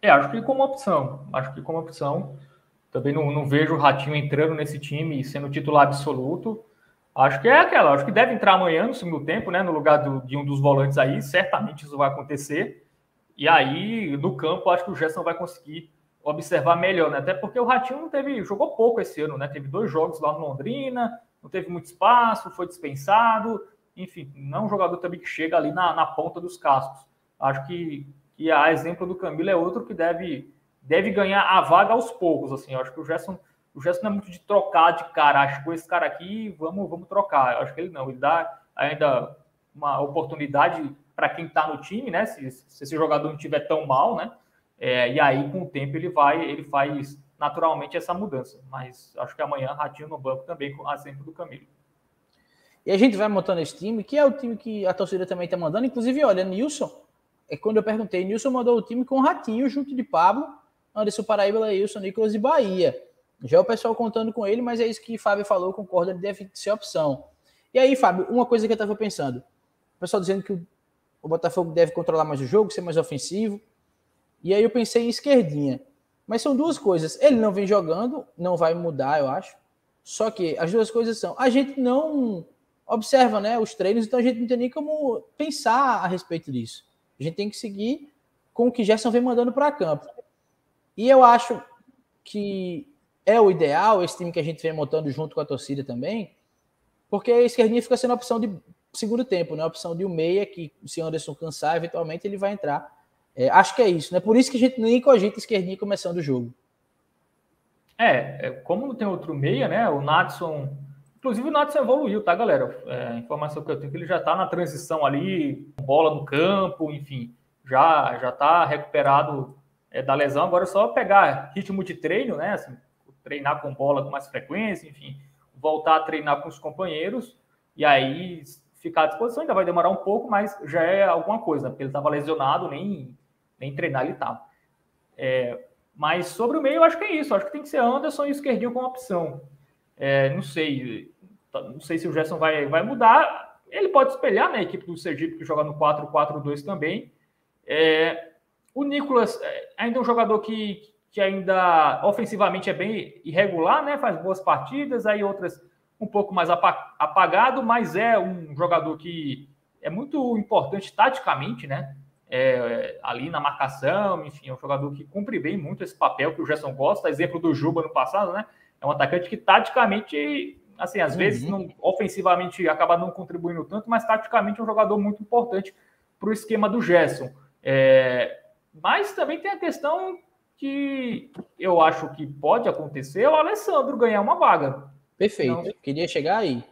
Speaker 2: É, acho que como opção. Acho que como opção. Também não, não vejo o Ratinho entrando nesse time e sendo titular absoluto. Acho que é aquela. Acho que deve entrar amanhã no segundo tempo, né? No lugar do, de um dos volantes aí. Certamente isso vai acontecer. E aí, no campo, acho que o Gerson vai conseguir observar melhor, né? Até porque o Ratinho não teve, jogou pouco esse ano, né? Teve dois jogos lá no Londrina, não teve muito espaço, foi dispensado enfim, não é um jogador também que chega ali na, na ponta dos cascos. Acho que, que a exemplo do Camilo é outro que deve, deve ganhar a vaga aos poucos. Assim, acho que o Gerson, o Gerson não é muito de trocar de cara. Acho que esse cara aqui, vamos, vamos trocar. Acho que ele não, ele dá ainda uma oportunidade para quem está no time, né? Se, se, esse jogador não estiver tão mal, né? É, e aí, com o tempo, ele vai, ele faz naturalmente essa mudança. Mas acho que amanhã Ratinho no banco também, com exemplo do Camilo.
Speaker 1: E a gente vai montando esse time, que é o time que a torcida também está mandando. Inclusive, olha, Nilson, é quando eu perguntei, Nilson mandou o time com Ratinho junto de Pablo, Anderson Paraíba, Leilson, Nicolas e Bahia. Já é o pessoal contando com ele, mas é isso que o Fábio falou, concordo, ele deve ser opção. E aí, Fábio, uma coisa que eu estava pensando, o pessoal dizendo que o Botafogo deve controlar mais o jogo, ser mais ofensivo. E aí eu pensei em esquerdinha. Mas são duas coisas. Ele não vem jogando, não vai mudar, eu acho. Só que as duas coisas são, a gente não observa né, os treinos, então a gente não tem nem como pensar a respeito disso. A gente tem que seguir com o que Gerson vem mandando para campo. E eu acho que é o ideal, esse time que a gente vem montando junto com a torcida também, porque a esquerdinha fica sendo a opção de segundo tempo, né? A opção de um meia, que se Anderson cansar, eventualmente ele vai entrar. É, acho que é isso, né? Por isso que a gente nem cogita esquerdinha começando o jogo.
Speaker 2: É, é como não tem outro meia, né? O Natson Inclusive o Natson evoluiu, tá, galera? É, informação que eu tenho é que ele já está na transição ali, bola no campo, enfim, já já está recuperado é, da lesão. Agora é só pegar ritmo de treino, né? Assim, treinar com bola com mais frequência, enfim, voltar a treinar com os companheiros e aí ficar à disposição. Ainda vai demorar um pouco, mas já é alguma coisa, porque ele estava lesionado, nem, nem treinar ele estava. É, mas sobre o meio, eu acho que é isso. Eu acho que tem que ser Anderson e esquerdinho como opção. É, não sei, não sei se o Gerson vai, vai mudar. Ele pode espelhar na né, equipe do Sergipe, que joga no 4-4-2 também. É, o Nicolas é, ainda é um jogador que, que ainda ofensivamente é bem irregular, né? Faz boas partidas, aí outras um pouco mais apagado, mas é um jogador que é muito importante taticamente, né? É, ali na marcação, enfim, é um jogador que cumpre bem muito esse papel que o Gerson gosta. Exemplo do Juba no passado, né? É um atacante que taticamente, assim, às uhum. vezes não, ofensivamente acaba não contribuindo tanto, mas taticamente é um jogador muito importante o esquema do Gerson. É, mas também tem a questão que eu acho que pode acontecer, é o Alessandro ganhar uma vaga.
Speaker 1: Perfeito, então, queria chegar aí.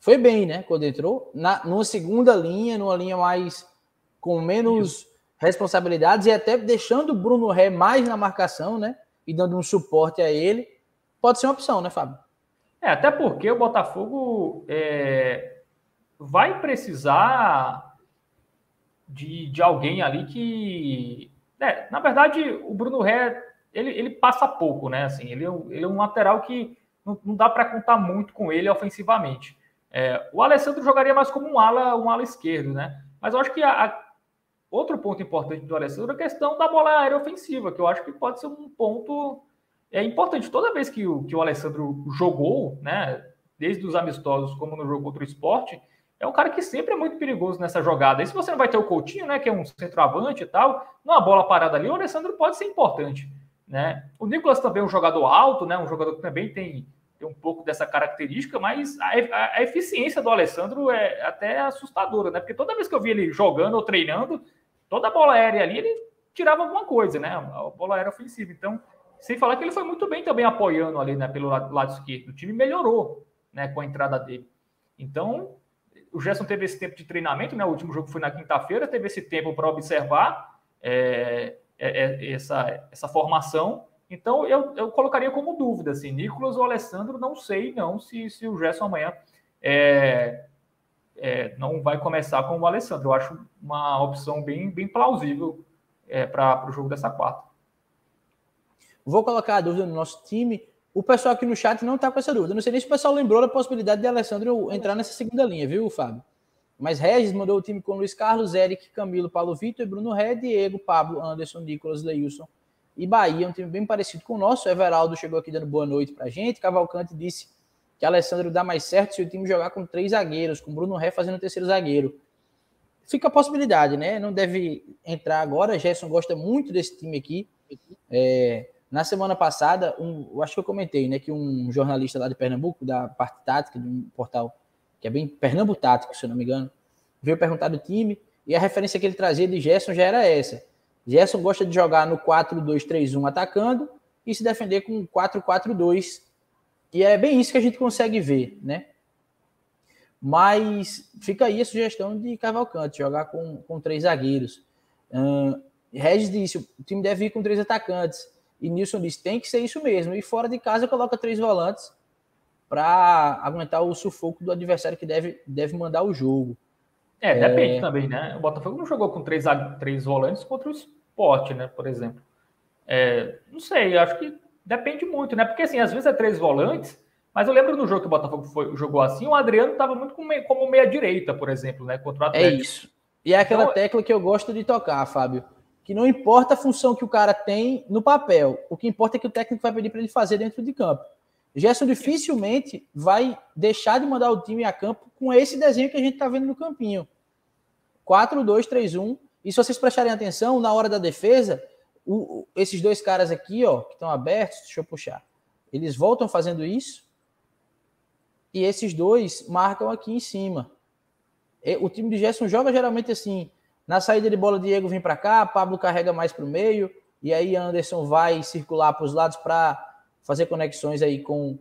Speaker 1: Foi bem, né, quando entrou, na, numa segunda linha, numa linha mais com menos Isso. responsabilidades e até deixando o Bruno Ré mais na marcação, né, e dando um suporte a ele, pode ser uma opção, né, Fábio?
Speaker 2: É, até porque o Botafogo é, vai precisar de, de alguém ali que. É, na verdade, o Bruno Ré ele, ele passa pouco, né? Assim, ele, é ele é um lateral que não, não dá para contar muito com ele ofensivamente. É, o Alessandro jogaria mais como um ala, um ala esquerdo, né? Mas eu acho que a, a, outro ponto importante do Alessandro é a questão da bola aérea ofensiva, que eu acho que pode ser um ponto é importante. Toda vez que o, que o Alessandro jogou, né, desde os amistosos como no jogo contra o esporte, é um cara que sempre é muito perigoso nessa jogada. E se você não vai ter o Coutinho, né, que é um centroavante e tal, numa bola parada ali, o Alessandro pode ser importante. Né? O Nicolas também é um jogador alto, né, um jogador que também tem, tem um pouco dessa característica, mas a, a, a eficiência do Alessandro é até assustadora, né? Porque toda vez que eu vi ele jogando ou treinando, toda bola aérea ali, ele tirava alguma coisa, né? A bola aérea ofensiva. Então, sem falar que ele foi muito bem também apoiando ali, né, pelo lado, lado esquerdo. O time melhorou, né, com a entrada dele. Então, o Gerson teve esse tempo de treinamento, né? O último jogo foi na quinta-feira, teve esse tempo para observar é, é, é, essa, essa formação. Então, eu, eu colocaria como dúvida, assim, Nicolas ou Alessandro, não sei não se, se o Gerson amanhã é, é, não vai começar com o Alessandro. Eu acho uma opção bem, bem plausível é, para o jogo dessa quarta.
Speaker 1: Vou colocar a dúvida no nosso time. O pessoal aqui no chat não está com essa dúvida. Não sei nem se o pessoal lembrou da possibilidade de Alessandro entrar nessa segunda linha, viu, Fábio? Mas Regis mandou o time com Luiz Carlos, Eric, Camilo, Paulo Vitor, Bruno Ré, Diego, Pablo, Anderson, Nicolas, Leilson e Bahia. Um time bem parecido com o nosso. Everaldo chegou aqui dando boa noite pra gente. Cavalcante disse que Alessandro dá mais certo se o time jogar com três zagueiros, com Bruno Ré fazendo o terceiro zagueiro. Fica a possibilidade, né? Não deve entrar agora. Gerson gosta muito desse time aqui. É, na semana passada, um, acho que eu comentei, né, que um jornalista lá de Pernambuco, da parte tática, de um portal que é bem Pernambuco Tático, se eu não me engano, veio perguntar do time e a referência que ele trazia de Gerson já era essa. Gerson gosta de jogar no 4-2-3-1 atacando e se defender com 4-4-2. E é bem isso que a gente consegue ver, né? Mas fica aí a sugestão de Cavalcante, jogar com, com três zagueiros. Uh, Regis disse, o time deve ir com três atacantes. E Nilson disse: tem que ser isso mesmo. E fora de casa, coloca três volantes para aguentar o sufoco do adversário que deve, deve mandar o jogo.
Speaker 2: É, depende é... também, né? O Botafogo não jogou com três, três volantes contra o Sport, né? Por exemplo. É, não sei, acho que depende muito, né? Porque assim, às vezes é três volantes, mas eu lembro no jogo que o Botafogo foi, jogou assim, o Adriano estava muito como, como meia-direita, por exemplo, né? Contra o
Speaker 1: é Atlético. É isso. E é aquela então, tecla que eu gosto de tocar, Fábio que não importa a função que o cara tem no papel, o que importa é que o técnico vai pedir para ele fazer dentro de campo. Gerson dificilmente vai deixar de mandar o time a campo com esse desenho que a gente está vendo no campinho. 4-2-3-1. E se vocês prestarem atenção, na hora da defesa, o, esses dois caras aqui, ó, que estão abertos, deixa eu puxar, eles voltam fazendo isso e esses dois marcam aqui em cima. O time de Gerson joga geralmente assim, na saída de bola, Diego vem para cá, Pablo carrega mais para o meio, e aí Anderson vai circular para os lados para fazer conexões aí com,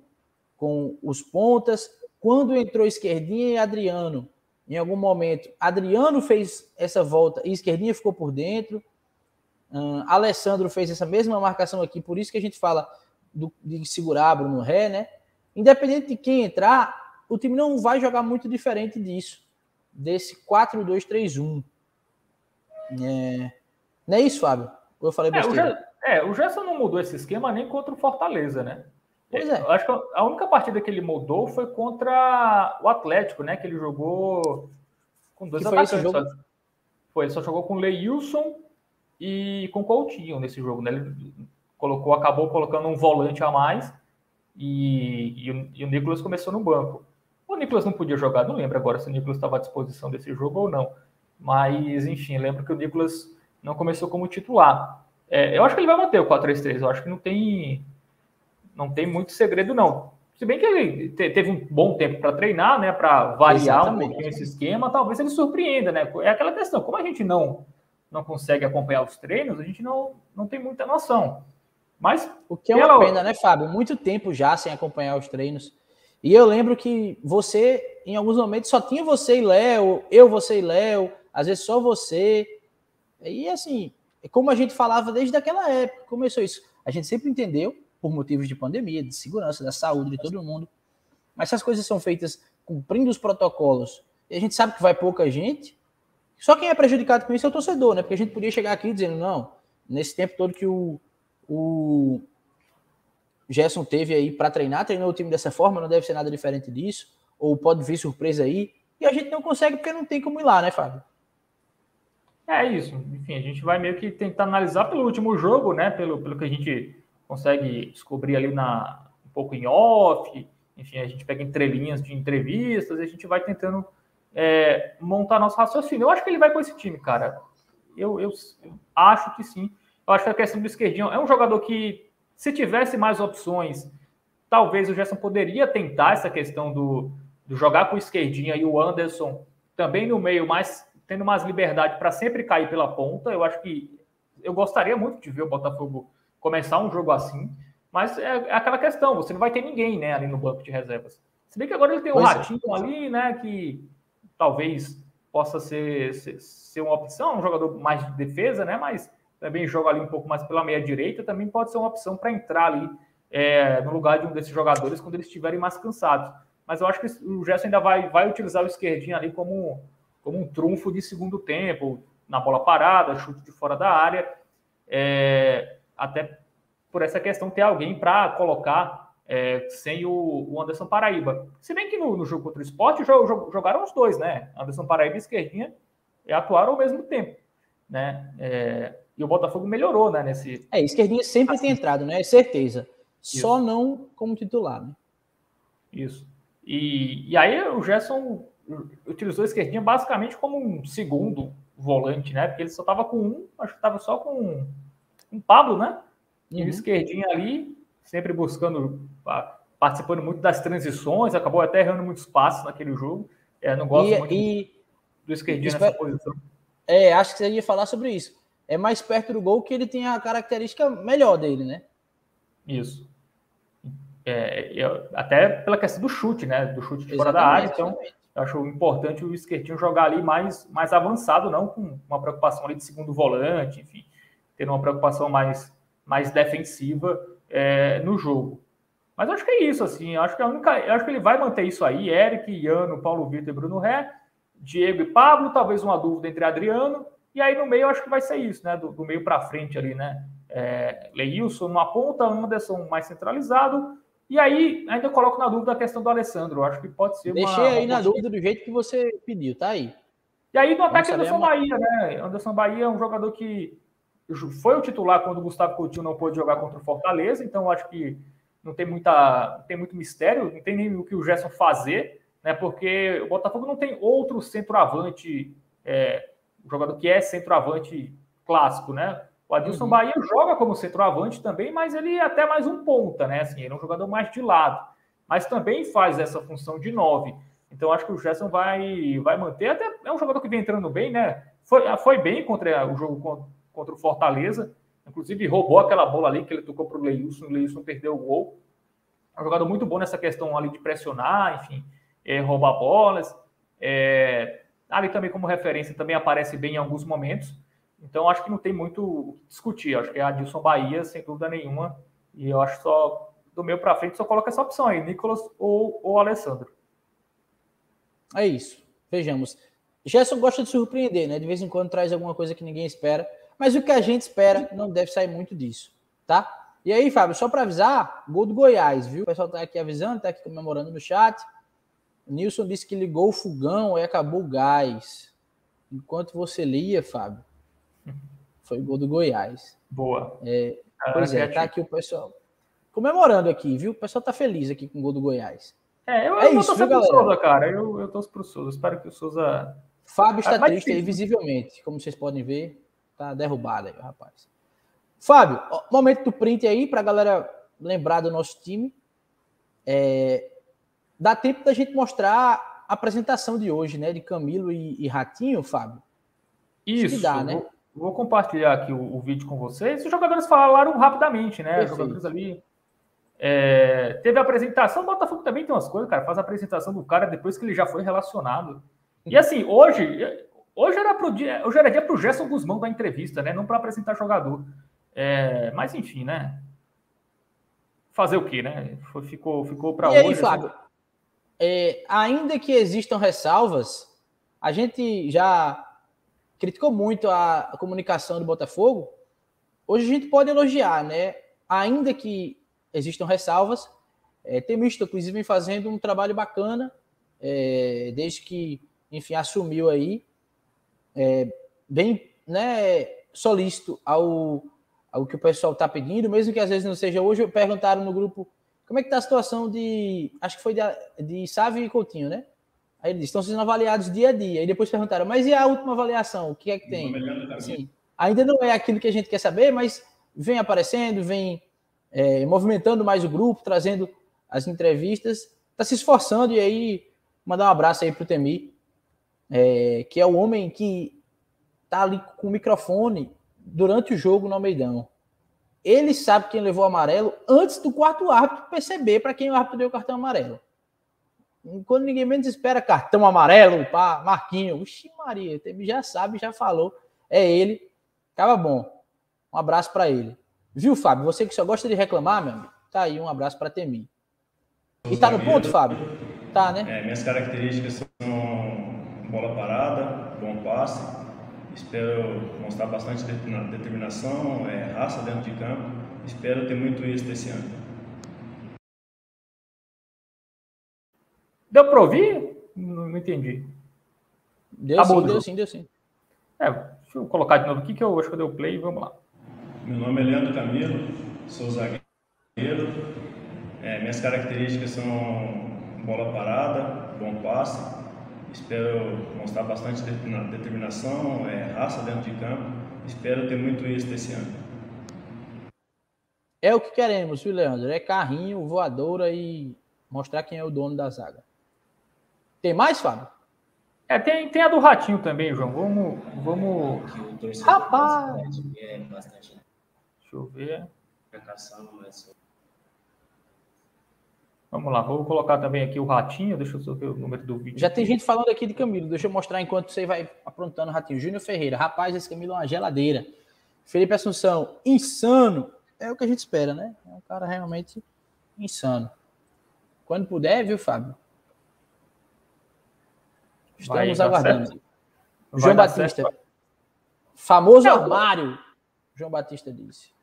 Speaker 1: com os pontas. Quando entrou Esquerdinha e Adriano, em algum momento, Adriano fez essa volta e Esquerdinha ficou por dentro. Alessandro fez essa mesma marcação aqui, por isso que a gente fala do, de segurar Bruno Ré, né? Independente de quem entrar, o time não vai jogar muito diferente disso, desse 4-2-3-1. É... Não é isso, Fábio? Eu falei
Speaker 2: besteira. É, o, Gerson não mudou esse esquema nem contra o Fortaleza, né? Pois é. Eu acho que a única partida que ele mudou foi contra o Atlético, né? Que ele jogou com dois que atacantes. Foi, jogo... só... foi, ele só jogou com Leilson e com Coutinho nesse jogo, né? Ele colocou, acabou colocando um volante a mais e, e, o, e o Nicolas começou no banco. O Nicolas não podia jogar, não lembro agora se o Nicolas estava à disposição desse jogo ou não. Mas, enfim, lembro que o Nicolas não começou como titular. É, eu acho que ele vai manter o 4-3-3. Eu acho que não tem, não tem muito segredo, não. Se bem que ele teve um bom tempo para treinar, né? Para variar Exatamente. um pouquinho esse esquema, talvez ele surpreenda, né? É aquela questão, como a gente não não consegue acompanhar os treinos, a gente não, não tem muita noção. Mas.
Speaker 1: O que é uma pela... pena, né, Fábio? Muito tempo já sem acompanhar os treinos. E eu lembro que você, em alguns momentos, só tinha você e Léo, eu, você e Léo, às vezes só você. E assim, como a gente falava desde aquela época, começou isso. A gente sempre entendeu por motivos de pandemia, de segurança, da saúde de todo mundo. Mas se as coisas são feitas cumprindo os protocolos e a gente sabe que vai pouca gente, só quem é prejudicado com isso é o torcedor, né? Porque a gente podia chegar aqui dizendo, não, nesse tempo todo que o, o Gerson teve aí para treinar, treinou o time dessa forma, não deve ser nada diferente disso, ou pode vir surpresa aí, e a gente não consegue porque não tem como ir lá, né, Fábio?
Speaker 2: É isso. Enfim, a gente vai meio que tentar analisar pelo último jogo, né? Pelo, pelo que a gente consegue descobrir ali na, um pouco em off, enfim, a gente pega entrelinhas de entrevistas e a gente vai tentando é, montar nosso raciocínio. Eu acho que ele vai com esse time, cara. Eu, eu, eu, acho que sim. Eu acho que a questão do esquerdinho é um jogador que, se tivesse mais opções, talvez o Gerson poderia tentar essa questão do, do jogar com o esquerdinho e o Anderson também no meio, mas tendo mais liberdade para sempre cair pela ponta. Eu acho que eu gostaria muito de ver o Botafogo começar um jogo assim, mas é, é, aquela questão, você não vai ter ninguém, né, ali no banco de reservas. Se bem que agora ele tem um é. Ratinho é. ali, né, que talvez possa ser, ser, ser, uma opção, um jogador mais de defesa, né, mas também joga ali um pouco mais pela meia direita, também pode ser uma opção para entrar ali é, no lugar de um desses jogadores quando eles estiverem mais cansados. Mas eu acho que o Gerson ainda vai, vai utilizar o esquerdinho ali como, como um trunfo de segundo tempo, na bola parada, chute de fora da área. É, até por essa questão ter alguém para colocar é, sem o, o, Anderson Paraíba. Se bem que no, no jogo contra o esporte jogaram os dois, né? Anderson Paraíba e Esquerdinha atuaram ao mesmo tempo, né? É, e o Botafogo melhorou, né? Nesse...
Speaker 1: É, Esquerdinha sempre assim. tem entrado, né? É certeza. Isso. Só não como titular, né?
Speaker 2: Isso. E, e aí o Gerson utilizou a Esquerdinha basicamente como um segundo volante, né? Porque ele só estava com um, acho que estava só com um Pablo, né? E o uhum. esquerdinho ali, sempre buscando, participando muito das transições, acabou até errando muitos passos naquele jogo. É, não gosto
Speaker 1: e,
Speaker 2: muito
Speaker 1: e,
Speaker 2: do esquerdinho nessa posição.
Speaker 1: É, acho que você ia falar sobre isso. É mais perto do gol que ele tem a característica melhor dele, né?
Speaker 2: Isso. É, eu, até pela questão do chute, né? Do chute de fora da área. Então, eu acho importante o esquerdinho jogar ali mais, mais avançado, não com uma preocupação ali de segundo volante, enfim tendo uma preocupação mais, mais defensiva é, no jogo. Mas acho que é isso, assim. Acho que a única, acho que ele vai manter isso aí. Eric, Iano, Paulo Vitor e Bruno Ré, Diego e Pablo, talvez uma dúvida entre Adriano. E aí no meio acho que vai ser isso, né? Do, do meio para frente ali, né? É, Leilson numa ponta, Anderson mais centralizado. E aí ainda coloco na dúvida a questão do Alessandro. Acho que pode ser
Speaker 1: uma. Deixei aí uma na dúvida do jeito que você pediu, tá aí.
Speaker 2: E aí no ataque Anderson uma... Bahia, né? Anderson Bahia é um jogador que foi o titular quando o Gustavo Coutinho não pôde jogar contra o Fortaleza, então acho que não tem muita, não tem muito mistério, não tem nem o que o Gerson fazer, né? Porque o Botafogo não tem outro centroavante, é, um jogador que é centroavante clássico, né? O Adilson uhum. Bahia joga como centroavante também, mas ele é até mais um ponta, né? Assim, ele é um jogador mais de lado, mas também faz essa função de nove. Então acho que o Gerson vai, vai manter. Até é um jogador que vem entrando bem, né? Foi, foi bem contra o jogo contra o Fortaleza. Inclusive, roubou aquela bola ali que ele tocou para o Leilson, o Leilson perdeu o gol. É um jogador muito bom nessa questão ali de pressionar, enfim, é, roubar bolas. É, ali também, como referência, também aparece bem em alguns momentos. Então, acho que não tem muito o que discutir. Acho que é Adilson Bahia, sem dúvida nenhuma. E eu acho só, do meio para frente, só coloca essa opção aí, Nicolas ou, ou Alessandro.
Speaker 1: É isso. Vejamos. Gerson gosta de surpreender, né? De vez em quando traz alguma coisa que ninguém espera. Mas o que a gente espera não deve sair muito disso, tá? E aí, Fábio, só para avisar, gol do Goiás, viu? O pessoal tá aqui avisando, tá aqui comemorando no chat. Nilson disse que ligou o fogão e acabou o gás. Enquanto você lia, Fábio, foi o gol do Goiás.
Speaker 2: Boa.
Speaker 1: É, pois é, tá aqui o pessoal comemorando aqui, viu? O pessoal tá feliz aqui com o gol do Goiás.
Speaker 2: É, eu, é eu isso, galera? Souza, cara. Eu, eu torço pro Souza. Espero que o Souza.
Speaker 1: Fábio está ah, triste aí, visivelmente, como vocês podem ver. Tá derrubado aí, rapaz. Fábio, momento do print aí pra galera lembrar do nosso time. É, dá tempo da gente mostrar a apresentação de hoje, né? De Camilo e, e Ratinho, Fábio.
Speaker 2: Isso. Dá, né? Vou, compartilhar aqui o, o, vídeo com vocês. Os jogadores falaram rapidamente, né? Os jogadores ali. É, teve a apresentação, o Botafogo também tem umas coisas, cara. Faz a apresentação do cara depois que ele já foi relacionado. E assim, hoje, hoje era pro dia, hoje era dia pro Gerson Guzmão da entrevista, né? Não para apresentar jogador. É, mas enfim, né? Fazer o quê, né? Ficou, ficou para hoje.
Speaker 1: E aí, Fábio? É, ainda que existam ressalvas, a gente já criticou muito a, comunicação do Botafogo. Hoje a gente pode elogiar, né? Ainda que existam ressalvas, é, tem visto, inclusive, vem fazendo um trabalho bacana, é, desde que, enfim, assumiu aí, é, bem né, solícito ao, ao que o pessoal está pedindo, mesmo que às vezes não seja hoje. Perguntaram no grupo como é que está a situação de. Acho que foi de, de Sávio e Coutinho, né? Aí ele disse: estão sendo avaliados dia a dia. E depois perguntaram, mas e a última avaliação? O que é que tem? Assim, ainda não é aquilo que a gente quer saber, mas vem aparecendo, vem é, movimentando mais o grupo, trazendo as entrevistas, está se esforçando. E aí, mandar um abraço aí para o Temi, é, que é o homem que está ali com o microfone durante o jogo no Almeidão. Ele sabe quem levou o amarelo antes do quarto árbitro perceber para quem o árbitro deu o cartão amarelo. Quando ninguém menos espera cartão amarelo, pá, Marquinho, Oxi Maria, já sabe, já falou, é ele. Tava bom. Um abraço para ele. Viu, Fábio? Você que só gosta de reclamar, meu amigo, tá aí um abraço para Temi. E tá no ponto, Fábio? Tá, né?
Speaker 3: É, minhas características são bola parada, bom passe. Espero mostrar bastante determinação, é, raça dentro de campo. Espero ter muito isso desse ano.
Speaker 2: Deu para ouvir? Não, não, entendi.
Speaker 1: Deu tá sim, bom, deu sim, deu sim.
Speaker 2: É, deixa eu colocar de novo aqui que eu acho que eu dei o play e vamos lá.
Speaker 3: Meu nome é Leandro Camilo, sou zagueiro. É, minhas características são bola parada, bom passe. Espero mostrar bastante determinação, é, raça dentro de campo. Espero ter muito isso desse ano.
Speaker 1: É o que queremos, viu, Leandro? É carrinho, voadora e mostrar quem é o dono da zaga. Tem mais, Fábio?
Speaker 2: É, tem, tem a do Ratinho também, João. Vamos. vamos...
Speaker 1: Rapaz!
Speaker 2: É bastante Deixa eu ver. Vamos lá, vou colocar também aqui o ratinho, deixa eu ver o número do vídeo.
Speaker 1: Já tem gente falando aqui de Camilo, deixa eu mostrar enquanto você vai aprontando o ratinho. Júnior Ferreira, rapaz, esse Camilo é uma geladeira. Felipe Assunção, insano. É o que a gente espera, né? É um cara realmente insano. Quando puder, viu, Fábio? Estamos vai, aguardando. João Batista. Certo. Famoso é, armário, João Batista disse.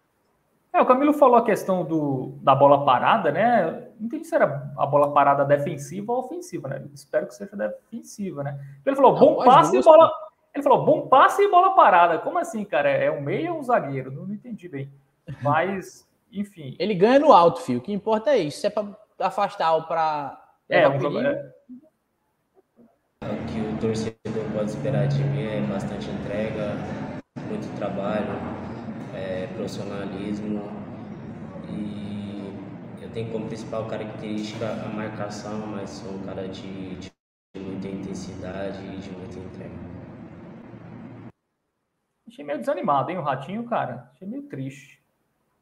Speaker 2: É, o Camilo falou a questão do, da bola parada, né? Não entendi se era a bola parada defensiva ou ofensiva, né? Espero que seja defensiva, né? Ele falou não, bom passe e bola. Ele falou bom passe e bola parada. Como assim, cara? É um meio ou um zagueiro? Não, não entendi bem. Mas, enfim.
Speaker 1: Ele ganha no alto, filho. O que importa é isso. Se é para afastar ou para.
Speaker 2: É, um. É...
Speaker 4: O que o torcedor pode esperar de mim é bastante entrega, muito trabalho, é, profissionalismo e eu tenho como principal característica a marcação, mas sou um cara de, de muita intensidade e de muita entrega.
Speaker 2: Achei meio desanimado, hein, o Ratinho, cara? Achei meio triste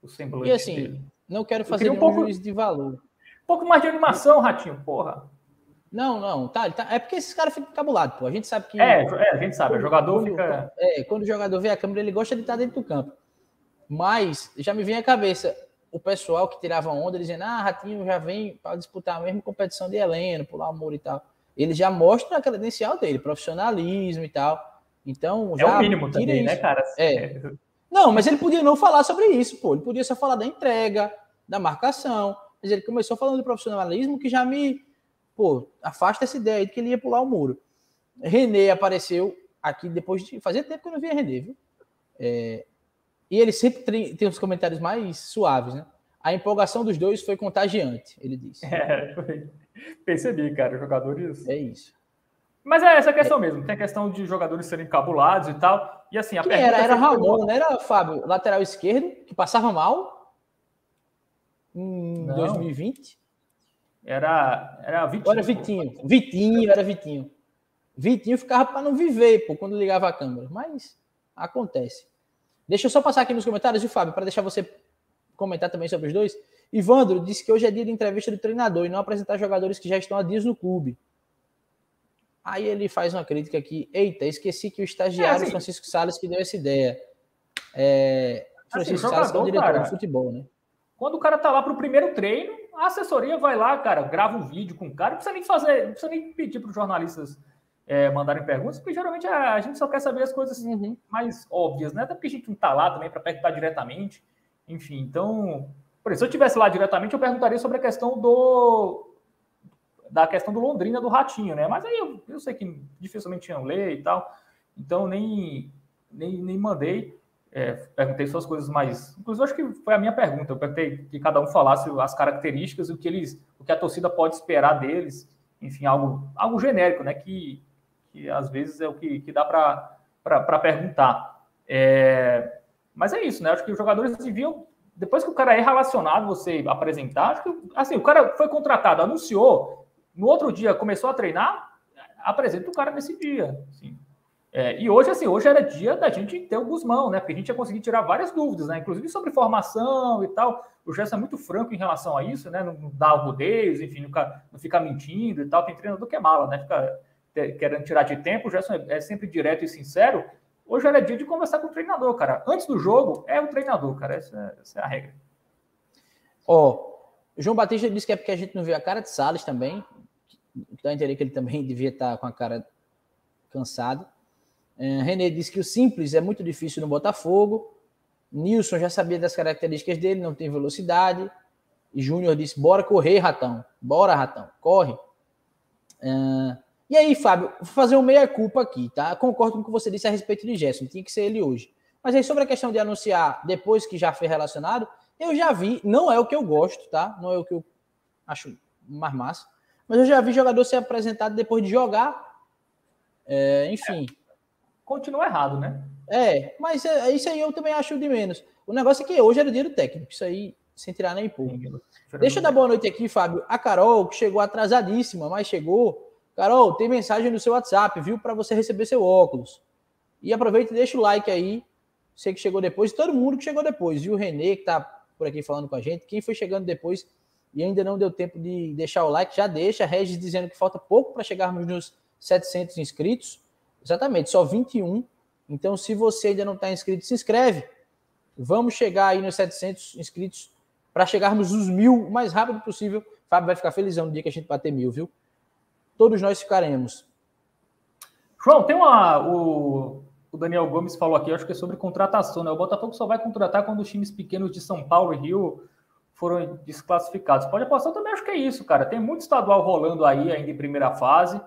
Speaker 2: o semblante
Speaker 1: E assim,
Speaker 2: dele.
Speaker 1: não quero fazer um pouco de valor.
Speaker 2: Um pouco mais de animação, Ratinho, porra.
Speaker 1: Não, não, tá, tá, É porque esses caras ficam cabulados, pô. A gente sabe que.
Speaker 2: É, é a gente sabe, o jogador quando, fica.
Speaker 1: É, quando o jogador vê a câmera, ele gosta de estar dentro do campo. Mas já me vem à cabeça o pessoal que tirava onda dizendo: ah, Ratinho já vem para disputar a mesma competição de Heleno, pular o muro e tal. Ele já mostra a credencial dele, profissionalismo e tal. Então, já.
Speaker 2: É o mínimo também, né, isso. né, cara?
Speaker 1: É. Não, mas ele podia não falar sobre isso, pô. Ele podia só falar da entrega, da marcação. Mas ele começou falando de profissionalismo que já me. Pô, afasta essa ideia aí de que ele ia pular o muro. René apareceu aqui depois de. Fazia tempo que eu não via René, viu? É, e ele sempre tem os comentários mais suaves, né? A empolgação dos dois foi contagiante, ele disse.
Speaker 2: É, foi. percebi, cara, jogadores.
Speaker 1: É isso.
Speaker 2: Mas é essa questão é. mesmo, tem a questão de jogadores serem cabulados e tal. E assim, a
Speaker 1: Quem era? Era Ramon, não era Fábio, lateral esquerdo, que passava mal em não. 2020.
Speaker 2: Era, era
Speaker 1: Vitinho. Era Vitinho. Vitinho, era Vitinho. Vitinho ficava para não viver, pô, quando ligava a câmera. Mas acontece. Deixa eu só passar aqui nos comentários, e Fábio, para deixar você comentar também sobre os dois. Ivandro disse que hoje é dia de entrevista do treinador e não apresentar jogadores que já estão há dias no clube. Aí ele faz uma crítica aqui. Eita, esqueci que o estagiário é, assim, Francisco Salles que deu essa ideia. É, Francisco assim, Salles é o diretor cara, de futebol, né?
Speaker 2: Quando o cara tá lá pro primeiro treino, a assessoria vai lá, cara, grava um vídeo com o cara, não precisa nem fazer, não precisa nem pedir para os jornalistas é, mandarem perguntas, porque geralmente a, a, gente só quer saber as coisas uhum. mais óbvias, né? Até porque a gente não tá lá também para perguntar diretamente. Enfim, então, por exemplo, se eu estivesse lá diretamente, eu perguntaria sobre a questão do da questão do Londrina do Ratinho, né? Mas aí eu, eu sei que dificilmente iam ler e tal, então nem, nem, nem mandei. É, perguntei só as coisas mais. Inclusive, acho que foi a minha pergunta. Eu perguntei que cada um falasse as características o que eles, o que a torcida pode esperar deles. Enfim, algo, algo genérico, né? Que, que às vezes é o que, que dá para perguntar. É, mas é isso, né? Acho que os jogadores deviam, depois que o cara é relacionado, você apresentar, acho que assim, o cara foi contratado, anunciou, no outro dia começou a treinar, apresenta o cara nesse dia. Assim. É, e hoje, assim, hoje era dia da gente ter o Guzmão, né? Porque a gente ia conseguir tirar várias dúvidas, né? Inclusive sobre formação e tal. O Gerson é muito franco em relação a isso, né? Não dá rodeios, enfim, fica, não fica mentindo e tal. Tem treinador que é mala, né? Fica querendo tirar de tempo. O Gerson é, é sempre direto e sincero. Hoje era dia de conversar com o treinador, cara. Antes do jogo, é o treinador, cara. Essa, essa é a regra.
Speaker 1: Ó, oh, João Batista disse que é porque a gente não viu a cara de Salles também. Dá a entender que ele também devia estar com a cara cansado. É, René disse que o simples é muito difícil no Botafogo. Nilson já sabia das características dele, não tem velocidade. E Júnior disse: bora correr, ratão. Bora, ratão, corre. É, e aí, Fábio, vou fazer um meia-culpa aqui, tá? Concordo com o que você disse a respeito de Gerson, tinha que ser ele hoje. Mas aí, sobre a questão de anunciar depois que já foi relacionado, eu já vi, não é o que eu gosto, tá? Não é o que eu acho mais massa. Mas eu já vi jogador ser apresentado depois de jogar. É, enfim. É
Speaker 2: continua errado, né?
Speaker 1: É, mas é, isso aí eu também acho de menos. O negócio é que hoje era do técnico, isso aí sem tirar nem pouco. Deixa eu dar boa noite aqui, Fábio. A Carol, que chegou atrasadíssima, mas chegou. Carol, tem mensagem no seu WhatsApp, viu? Para você receber seu óculos. E aproveita e deixa o like aí. Você que chegou depois, todo mundo que chegou depois, viu? O Renê, que tá por aqui falando com a gente. Quem foi chegando depois e ainda não deu tempo de deixar o like, já deixa. Regis dizendo que falta pouco para chegarmos nos 700 inscritos. Exatamente, só 21. Então, se você ainda não está inscrito, se inscreve. Vamos chegar aí nos 700 inscritos para chegarmos nos mil o mais rápido possível. Fábio vai ficar felizão no dia que a gente bater mil, viu? Todos nós ficaremos.
Speaker 2: João, tem uma. O, o Daniel Gomes falou aqui, acho que é sobre contratação, né? O Botafogo só vai contratar quando os times pequenos de São Paulo e Rio foram desclassificados. Pode apostar, eu também acho que é isso, cara. Tem muito estadual rolando aí ainda em primeira fase.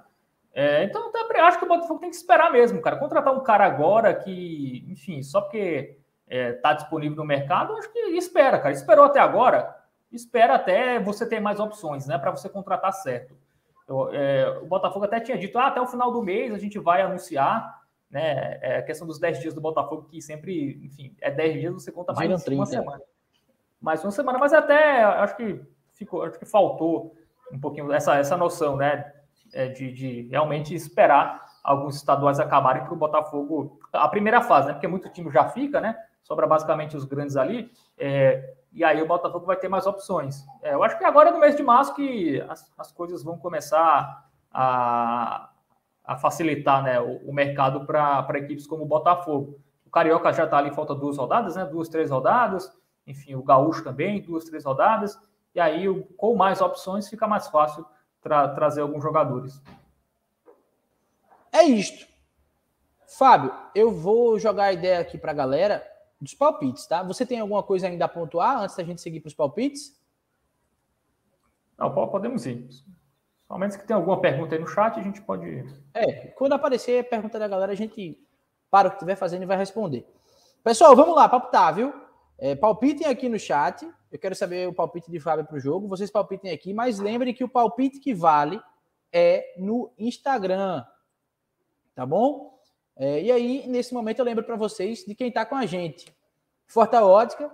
Speaker 2: É, então, acho que o Botafogo tem que esperar mesmo, cara. Contratar um cara agora que, enfim, só porque está é, tá disponível no mercado, acho que espera, cara. Esperou até agora, espera até você ter mais opções, né, para você contratar certo. Eu, é, o Botafogo até tinha dito, ah, até o final do mês a gente vai anunciar, né, é a questão dos 10 dias do Botafogo, que sempre, enfim, é 10 dias, você conta mais 30. uma semana. Mais uma semana, mas até, acho que ficou, acho que faltou um pouquinho essa, essa noção, né, é, de, de, realmente esperar alguns estaduais acabarem para o Botafogo, a primeira fase, né? Porque muito time já fica, né? Sobra basicamente os grandes ali, é, e aí o Botafogo vai ter mais opções. É, eu acho que agora no mês de março que as, as coisas vão começar a, a facilitar né, o, o mercado para equipes como o Botafogo. O Carioca já está ali, falta duas rodadas, né? Duas, três rodadas. Enfim, o Gaúcho também, duas, três rodadas. E aí, com mais opções, fica mais fácil tra trazer alguns jogadores.
Speaker 1: É isto. Fábio, eu vou jogar a ideia aqui para a galera dos palpites, tá? Você tem alguma coisa ainda a pontuar antes da gente seguir para os palpites?
Speaker 2: Não, podemos ir. Somente que tem alguma pergunta aí no chat, a gente pode.
Speaker 1: É, quando aparecer a pergunta da galera, a gente para o que estiver fazendo e vai responder. Pessoal, vamos lá, palpitar, viu? É, palpitem aqui no chat. Eu quero saber o palpite de Fábio para o jogo. Vocês palpitem aqui, mas lembrem que o palpite que vale é no Instagram. Tá bom? É, e aí, nesse momento, eu lembro para vocês de quem está com a gente. Forta Ótica,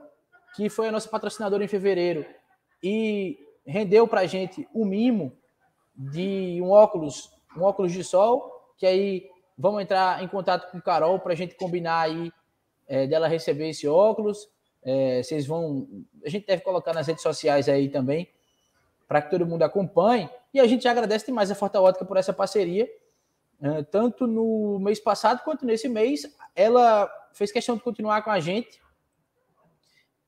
Speaker 1: que foi a nossa patrocinadora em fevereiro e rendeu para a gente o mimo de um óculos, um óculos de sol, que aí vamos entrar em contato com Carol para a gente combinar aí é, dela receber esse óculos. É, vocês vão. A gente deve colocar nas redes sociais aí também, para que todo mundo acompanhe. E a gente agradece demais a Forta Ótica por essa parceria. É, tanto no mês passado quanto nesse mês, ela fez questão de continuar com a gente.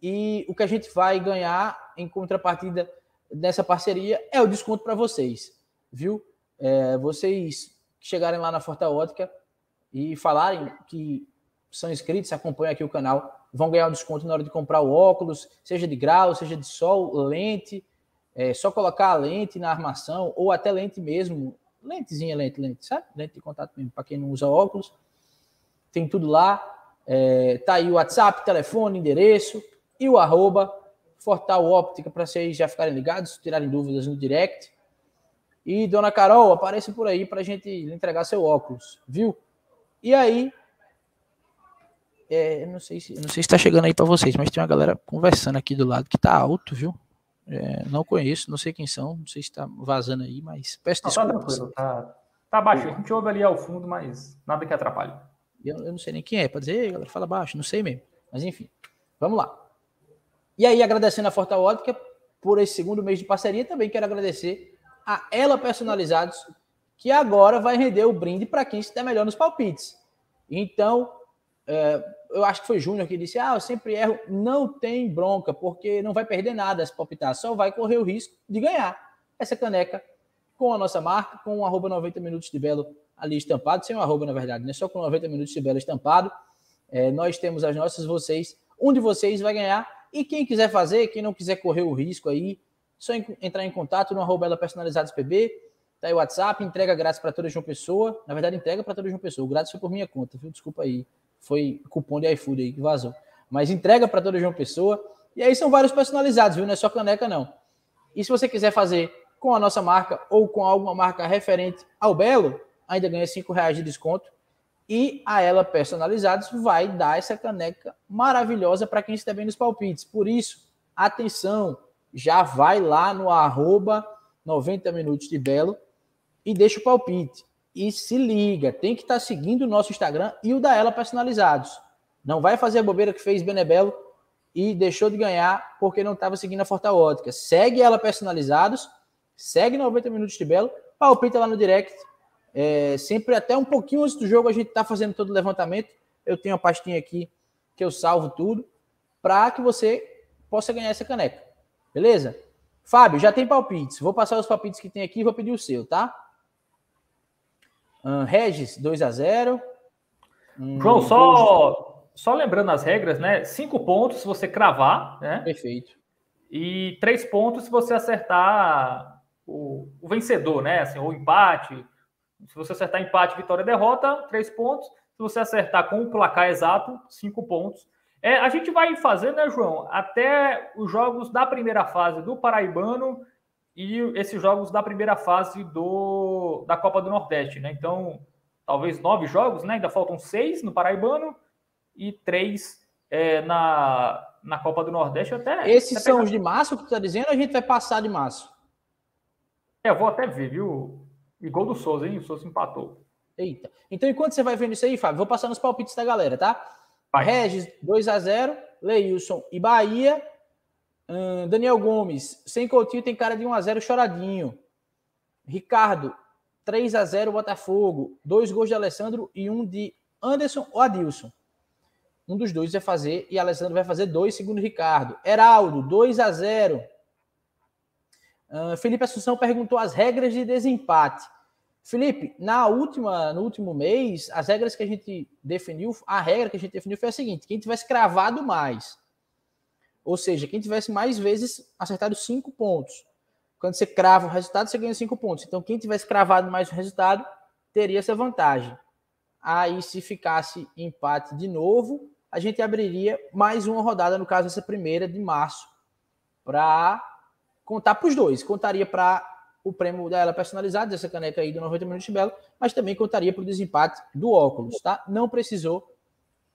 Speaker 1: E o que a gente vai ganhar em contrapartida dessa parceria é o desconto para vocês, viu? É, vocês chegarem lá na Forta Ótica e falarem que são inscritos, acompanham aqui o canal, vão ganhar um desconto na hora de comprar o óculos, seja de grau, seja de sol, lente. É só colocar a lente na armação ou até lente mesmo, lentezinha, lente, lente, sabe? Lente de contato mesmo, para quem não usa óculos. Tem tudo lá. É, tá aí o WhatsApp, telefone, endereço e o arroba Fortal Óptica para vocês já ficarem ligados, tirarem dúvidas no direct. E dona Carol, apareça por aí para a gente entregar seu óculos, viu? E aí, é, não sei se não sei se está chegando aí para vocês, mas tem uma galera conversando aqui do lado que tá alto, viu? É, não conheço, não sei quem são, não sei se está vazando aí, mas peço não,
Speaker 2: tá desculpas. Tá, tá, tá baixo, a gente ouve ali ao fundo, mas nada que atrapalhe.
Speaker 1: Eu, eu não sei nem quem é, pode dizer, galera, fala baixo, não sei mesmo. Mas enfim, vamos lá. E aí, agradecendo a Forta Ótica por esse segundo mês de parceria, também quero agradecer a Ela Personalizados, que agora vai render o brinde para quem estiver melhor nos palpites. Então, eu acho que foi Júnior que disse: Ah, eu sempre erro. Não tem bronca, porque não vai perder nada se palpitar, só vai correr o risco de ganhar essa caneca com a nossa marca, com o arroba 90 minutos de Belo ali estampado, sem o arroba, na verdade, né? Só com 90 minutos de Belo estampado. É, nós temos as nossas, vocês. Um de vocês vai ganhar e quem quiser fazer, quem não quiser correr o risco aí, só entrar em contato no arroba ela personalizados PB, tá aí o WhatsApp, entrega grátis para toda João Pessoa. Na verdade, entrega para toda João Pessoa. O grátis foi por minha conta, viu? Desculpa aí. Foi cupom de iFood aí que vazou. Mas entrega para toda João Pessoa. E aí são vários personalizados, viu? Não é só caneca, não. E se você quiser fazer com a nossa marca ou com alguma marca referente ao Belo, ainda ganha cinco reais de desconto e a ela personalizados vai dar essa caneca maravilhosa para quem está bem nos palpites. Por isso, atenção, já vai lá no arroba 90 minutos de Belo e deixa o palpite. E se liga, tem que estar tá seguindo o nosso Instagram e o da ela personalizados. Não vai fazer a bobeira que fez Benebelo e deixou de ganhar porque não estava seguindo a Forta Ótica. Segue ela personalizados, segue 90 minutos de Belo, palpita lá no direct é, sempre até um pouquinho antes do jogo a gente está fazendo todo o levantamento. Eu tenho uma pastinha aqui que eu salvo tudo para que você possa ganhar essa caneca. Beleza? Fábio, já tem palpites. Vou passar os palpites que tem aqui e vou pedir o seu, tá? Regis, 2 a 0
Speaker 2: João, só, só lembrando as regras, né? Cinco pontos se você cravar, né?
Speaker 1: Perfeito.
Speaker 2: E três pontos se você acertar o, o vencedor, né? Assim, ou empate, se você acertar empate, vitória, derrota, três pontos. Se você acertar com o placar exato, cinco pontos. É, a gente vai fazer, né, João, até os jogos da primeira fase do Paraibano e esses jogos da primeira fase do, da Copa do Nordeste, né? Então, talvez nove jogos, né? Ainda faltam seis no Paraibano e três é, na, na Copa do Nordeste. Até,
Speaker 1: Esses
Speaker 2: até
Speaker 1: são os de março que tu tá dizendo a gente vai passar de março?
Speaker 2: É, eu vou até ver, viu? E gol do Souza, hein? O Souza empatou.
Speaker 1: Eita. Então, enquanto você vai vendo isso aí, Fábio, vou passar nos palpites da galera, tá? Vai. Regis, 2 a 0 Leilson e Bahia. Daniel Gomes, sem Coutinho, tem cara de 1 a 0 choradinho. Ricardo, 3 a 0 Botafogo. Dois gols de Alessandro e um de Anderson ou Adilson. Um dos dois vai fazer e Alessandro vai fazer dois, segundo Ricardo. Heraldo, 2 a 0 Uh, Felipe Assunção perguntou as regras de desempate. Felipe, na última, no último mês, as regras que a gente definiu, a regra que a gente definiu foi a seguinte: quem tivesse cravado mais, ou seja, quem tivesse mais vezes acertado cinco pontos. Quando você crava o resultado, você ganha cinco pontos. Então, quem tivesse cravado mais o resultado teria essa vantagem. Aí, se ficasse empate de novo, a gente abriria mais uma rodada, no caso, essa primeira de março, para contar para os dois. Contaria para o prêmio dela personalizado, dessa caneca aí do 90 minutos de Belo, mas também contaria para o desempate do óculos, tá? Não precisou,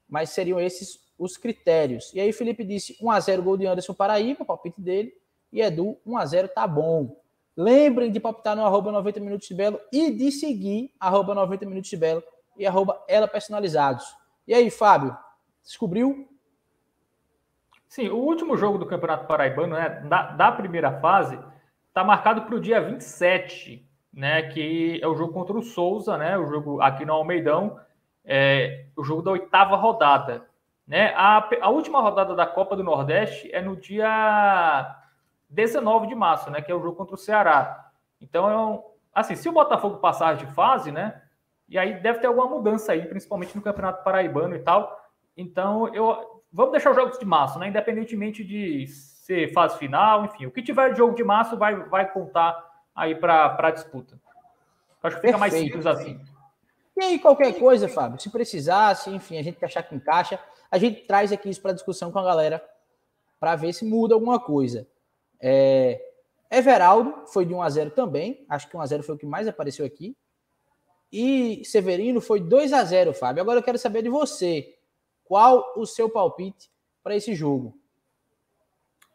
Speaker 1: mas seriam esses os critérios. E aí Felipe disse 1 a 0 gol de Anderson Paraíba, palpite dele. E Edu, 1x0 tá bom. Lembrem de palpitar no arroba 90 Minutos de Belo e de seguir arroba 90 Minutos de Belo e arroba ela personalizados. E aí, Fábio, descobriu?
Speaker 2: Sim, o último jogo do Campeonato Paraibano, né, da, da primeira fase, está marcado para o dia 27, né, que é o jogo contra o Souza, né, o jogo aqui no Almeidão, é, o jogo da oitava rodada. Né? A, a última rodada da Copa do Nordeste é no dia 19 de março, né, que é o jogo contra o Ceará. Então, é assim, se o Botafogo passar de fase, né, e aí deve ter alguma mudança aí, principalmente no Campeonato Paraibano e tal. Então, eu vamos deixar os jogos de março, né? Independentemente de ser fase final, enfim, o que tiver de jogo de março vai, vai contar aí para a disputa. Acho que fica Perfeito. mais simples assim.
Speaker 1: E aí, qualquer coisa, Fábio, se precisasse, enfim, a gente achar que encaixa, a gente traz aqui isso para discussão com a galera para ver se muda alguma coisa. É... Everaldo foi de 1 a 0 também, acho que 1 a 0 foi o que mais apareceu aqui. E Severino foi 2 a 0 Fábio. Agora eu quero saber de você. Qual o seu palpite para esse jogo?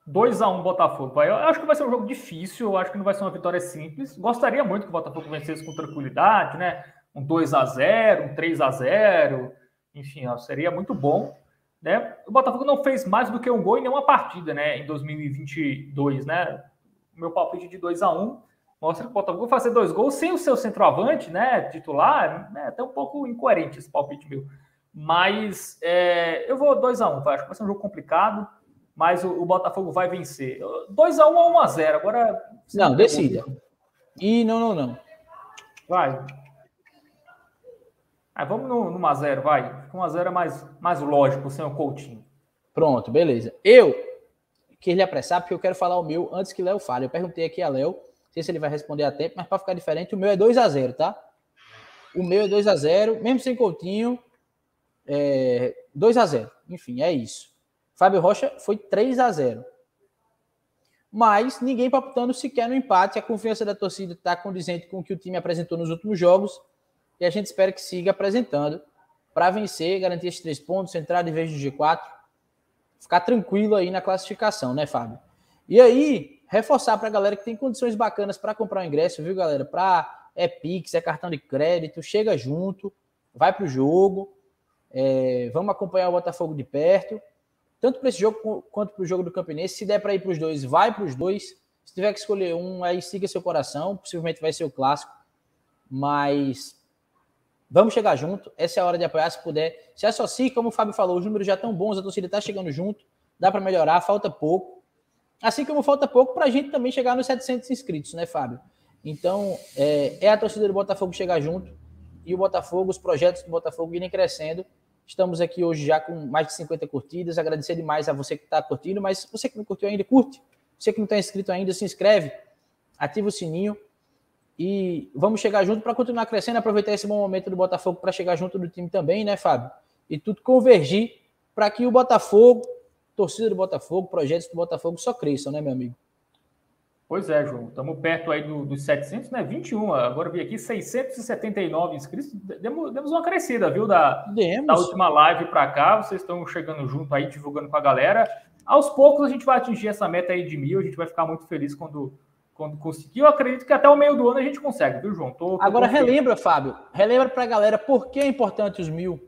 Speaker 2: 2 a 1 Botafogo. Eu acho que vai ser um jogo difícil, eu acho que não vai ser uma vitória simples. Gostaria muito que o Botafogo vencesse com tranquilidade, né? Um 2 a 0, um 3 a 0, enfim, ó, seria muito bom, né? O Botafogo não fez mais do que um gol em nenhuma partida, né, em 2022, né? O meu palpite de 2 a 1 mostra que o Botafogo vai fazer dois gols sem o seu centroavante, né, titular, né, até um pouco incoerente esse palpite meu. Mas é, eu vou 2x1, um, acho que vai ser um jogo complicado, mas o, o Botafogo vai vencer. 2x1 um ou 1x0, agora...
Speaker 1: Não, decida. E não, não, não.
Speaker 2: Vai. Ah, vamos no, no 1x0, vai. 1x0 é mais, mais lógico, sem o Coutinho.
Speaker 1: Pronto, beleza. Eu quis lhe apressar porque eu quero falar o meu antes que Léo fale. Eu perguntei aqui a Léo, não sei se ele vai responder a tempo, mas para ficar diferente, o meu é 2x0, tá? O meu é 2x0, mesmo sem Coutinho, é, 2 a 0 Enfim, é isso. Fábio Rocha foi 3 a 0 Mas ninguém palpitando sequer no empate. A confiança da torcida está condizente com o que o time apresentou nos últimos jogos. E a gente espera que siga apresentando para vencer, garantir esses três pontos, entrar de vez no G4. Ficar tranquilo aí na classificação, né, Fábio? E aí, reforçar para a galera que tem condições bacanas para comprar o ingresso, viu, galera? Para é Pix, é cartão de crédito, chega junto, vai para o jogo. É, vamos acompanhar o Botafogo de perto, tanto para esse jogo quanto para o jogo do Campinense. Se der para ir para os dois, vai para os dois. Se tiver que escolher um, aí siga seu coração. Possivelmente vai ser o clássico, mas vamos chegar junto. Essa é a hora de apoiar, se puder. Se associe, como o Fábio falou, os números já estão bons, a torcida está chegando junto, dá para melhorar, falta pouco. Assim como falta pouco para a gente também chegar nos 700 inscritos, né, Fábio? Então, é, é a torcida do Botafogo chegar junto e o Botafogo, os projetos do Botafogo irem crescendo Estamos aqui hoje já com mais de 50 curtidas. Agradecer demais a você que está curtindo, mas você que não curtiu ainda, curte. Você que não está inscrito ainda, se inscreve, ativa o sininho e vamos chegar junto para continuar crescendo, aproveitar esse bom momento do Botafogo para chegar junto do time também, né, Fábio? E tudo convergir para que o Botafogo, torcida do Botafogo, projetos do Botafogo só cresçam, né, meu amigo?
Speaker 2: Pois é, João. Estamos perto aí do, dos 700, né? 21. Agora vi aqui 679 inscritos. Demos, demos uma crescida, viu? Da, da última live para cá. Vocês estão chegando junto aí, divulgando com a galera. Aos poucos a gente vai atingir essa meta aí de mil. A gente vai ficar muito feliz quando, quando conseguir. Eu acredito que até o meio do ano a gente consegue, viu, João? Tô,
Speaker 1: tô Agora relembra, Fábio. Relembra para a galera por que é importante os mil.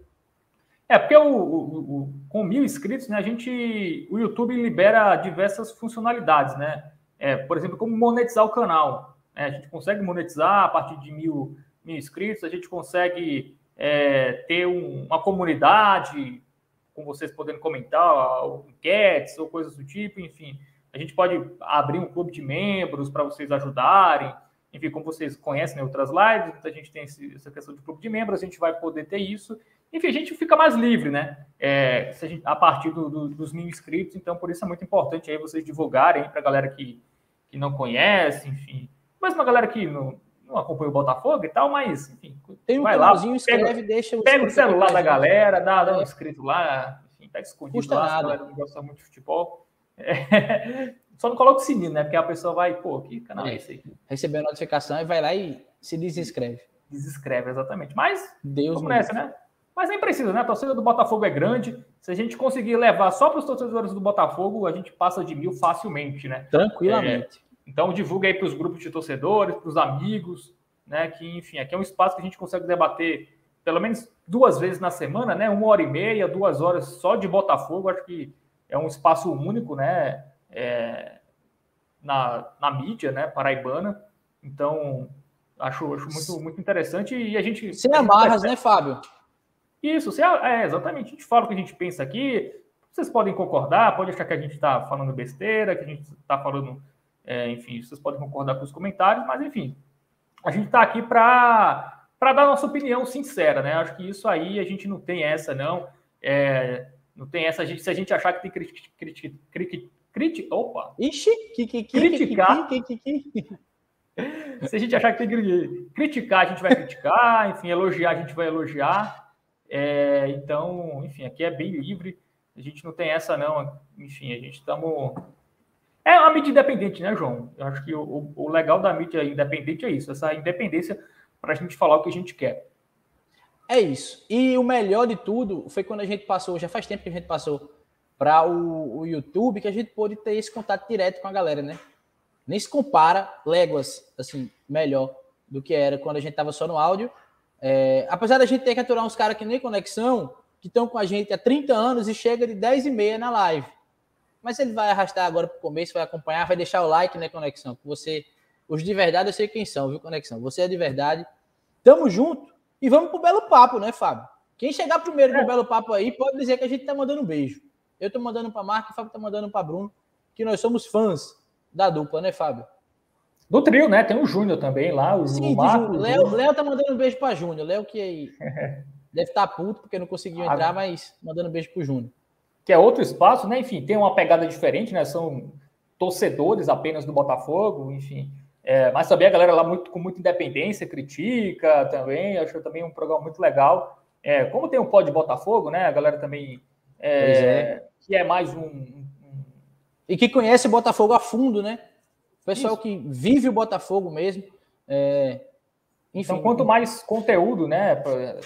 Speaker 2: É, porque o, o, o, com mil inscritos, né, a gente, o YouTube libera diversas funcionalidades, né? é, por exemplo, como monetizar o canal. É, a gente consegue monetizar a partir de mil, mil inscritos, a gente consegue é, ter um, uma comunidade com vocês podendo comentar enquetes ou coisas do tipo, enfim. A gente pode abrir um clube de membros para vocês ajudarem. Enfim, como vocês conhecem né, outras lives, a gente tem esse, essa questão de clube de membros, a gente vai poder ter isso. Enfim, a gente fica mais livre, né? É, a, gente, a, partir do, do, dos mil inscritos, então por isso é muito importante aí vocês divulgarem para a galera que, que não conhece, enfim. Mas uma galera que não, não acompanha o Botafogo e tal, mas, enfim,
Speaker 1: Tem um vai lá, escreve, pega, deixa
Speaker 2: pega o celular da galera, dá, dá um inscrito lá, enfim, tá escondido Custa lá, nada. a galera não gosta muito de futebol. É, só não coloca o sininho, né? Porque a pessoa vai, pô, que canal é, é esse aí?
Speaker 1: Recebeu a notificação e vai lá e se desinscreve.
Speaker 2: Desinscreve, exatamente. Mas,
Speaker 1: Deus
Speaker 2: vamos nessa, né? Mas nem precisa, né? A torcida do Botafogo é grande. Se a gente conseguir levar só para os torcedores do Botafogo, a gente passa de mil facilmente, né?
Speaker 1: Tranquilamente.
Speaker 2: É, então divulga aí para os grupos de torcedores, para os amigos, né? Que, enfim, aqui é um espaço que a gente consegue debater pelo menos duas vezes na semana, né? Uma hora e meia, duas horas só de Botafogo. Acho que é um espaço único, né? É, na, na mídia, né? Paraibana. Então, acho, acho muito, muito interessante e a gente.
Speaker 1: Sem amarras, né, Fábio?
Speaker 2: Isso, é, exatamente. A gente fala o que a gente pensa aqui. Vocês podem concordar, pode achar que a gente está falando besteira, que a gente está falando. É, enfim, vocês podem concordar com os comentários, mas enfim, a gente está aqui para para dar nossa opinião sincera, né? Acho que isso aí a gente não tem essa, não. É, não tem essa. Se a gente achar que tem que criticar. Criti, criti, opa!
Speaker 1: Ixi, que, que, que,
Speaker 2: criticar. Que, que, que, Se a gente achar que tem que criticar, a gente vai criticar. Enfim, elogiar, a gente vai elogiar. É, então, enfim, aqui é bem livre. A gente não tem essa, não. Enfim, a gente estamos. É uma mídia independente, né, João? Eu acho que o, o legal da mídia independente é isso, essa independência para a gente falar o que a gente quer.
Speaker 1: É isso. E o melhor de tudo foi quando a gente passou, já faz tempo que a gente passou para o, o, YouTube, que a gente pôde ter esse contato direto com a galera, né? Nem se compara léguas, assim, melhor do que era quando a gente estava só no áudio é, apesar da gente ter que aturar uns caras que nem conexão, que estão com a gente há 30 anos e chega de 10 e meia na live. Mas ele vai arrastar agora para o começo, vai acompanhar, vai deixar o like, né, Conexão? Você, os de verdade, eu sei quem são, viu, Conexão? Você é de verdade. Tamo junto e vamos pro belo papo, né, Fábio? Quem chegar primeiro no é. belo papo aí pode dizer que a gente tá mandando um beijo. Eu tô mandando para Marco, o Fábio tá mandando para Bruno, que nós somos fãs da dupla, né, Fábio?
Speaker 2: Do trio, né? Tem o Júnior também lá, o
Speaker 1: Sim, Marco. Léo, Léo tá mandando um beijo para Júnior. Léo que deve estar tá puto porque não conseguiu ah, entrar, mas mandando um beijo pro Júnior.
Speaker 2: Que é outro espaço, né? Enfim, tem uma pegada diferente, né? São torcedores apenas do Botafogo, enfim. É, mas também a galera lá muito, com muita independência, critica também. Acho também um programa muito legal. É, como tem um pó de Botafogo, né? A galera também. É, é. Que é mais um, um.
Speaker 1: E que conhece Botafogo a fundo, né? pessoal Isso. que vive o Botafogo mesmo. É,
Speaker 2: enfim, então, quanto mais conteúdo, né,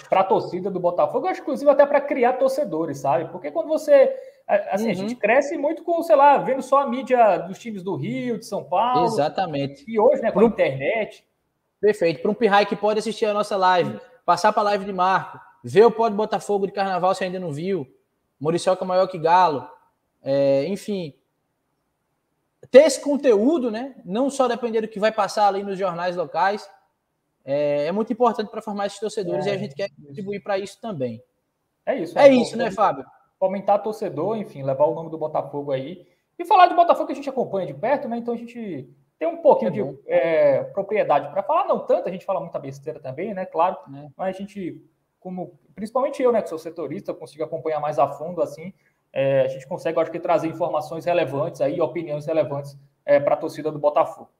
Speaker 2: para a torcida do Botafogo, acho inclusive até para criar torcedores, sabe? Porque quando você. Assim, uhum. a gente cresce muito com, sei lá, vendo só a mídia dos times do Rio, de São Paulo.
Speaker 1: Exatamente.
Speaker 2: E hoje, né, com a internet.
Speaker 1: Perfeito. Para um pirrai que pode assistir a nossa live, passar para a live de Marco, ver o Pode Botafogo de Carnaval se ainda não viu, Muriçoca maior que Galo, é, enfim, ter esse conteúdo, né? Não só depender do que vai passar ali nos jornais locais, é, é muito importante para formar esses torcedores é, e a gente quer contribuir para isso também.
Speaker 2: É isso.
Speaker 1: É, é isso, né, Fábio?
Speaker 2: Aumentar torcedor, enfim, levar o nome do Botafogo aí. E falar de Botafogo que a gente acompanha de perto, né? Então a gente tem um pouquinho é de é, propriedade para falar, não tanto, a gente fala muita besteira também, né? Claro, é. mas a gente, como principalmente eu, né, que sou setorista, consigo acompanhar mais a fundo assim é, a gente consegue, acho que, trazer informações relevantes aí, opiniões relevantes é, para a torcida do Botafogo.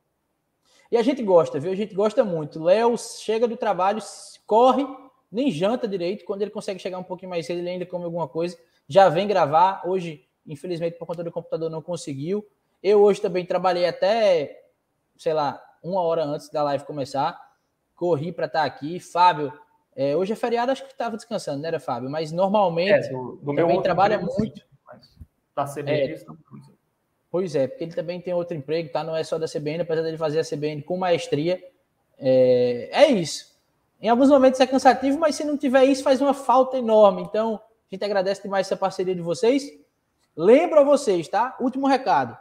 Speaker 1: E a gente gosta, viu? A gente gosta muito. Léo chega do trabalho, corre, nem janta direito. Quando ele consegue chegar um pouquinho mais cedo, ele ainda come alguma coisa. Já vem gravar. Hoje, infelizmente, por conta do computador, não conseguiu. Eu hoje também trabalhei até, sei lá, uma hora antes da live começar. Corri para estar tá aqui. Fábio é, hoje é feriado, acho que estava descansando, né, era Fábio? Mas normalmente é, do, do também trabalha muito.
Speaker 2: Da CBN, é,
Speaker 1: Pois é, porque ele também tem outro emprego, tá? Não é só da CBN, apesar dele fazer a CBN com maestria. É, é isso. Em alguns momentos é cansativo, mas se não tiver isso, faz uma falta enorme. Então, a gente agradece demais essa parceria de vocês. Lembro a vocês, tá? Último recado.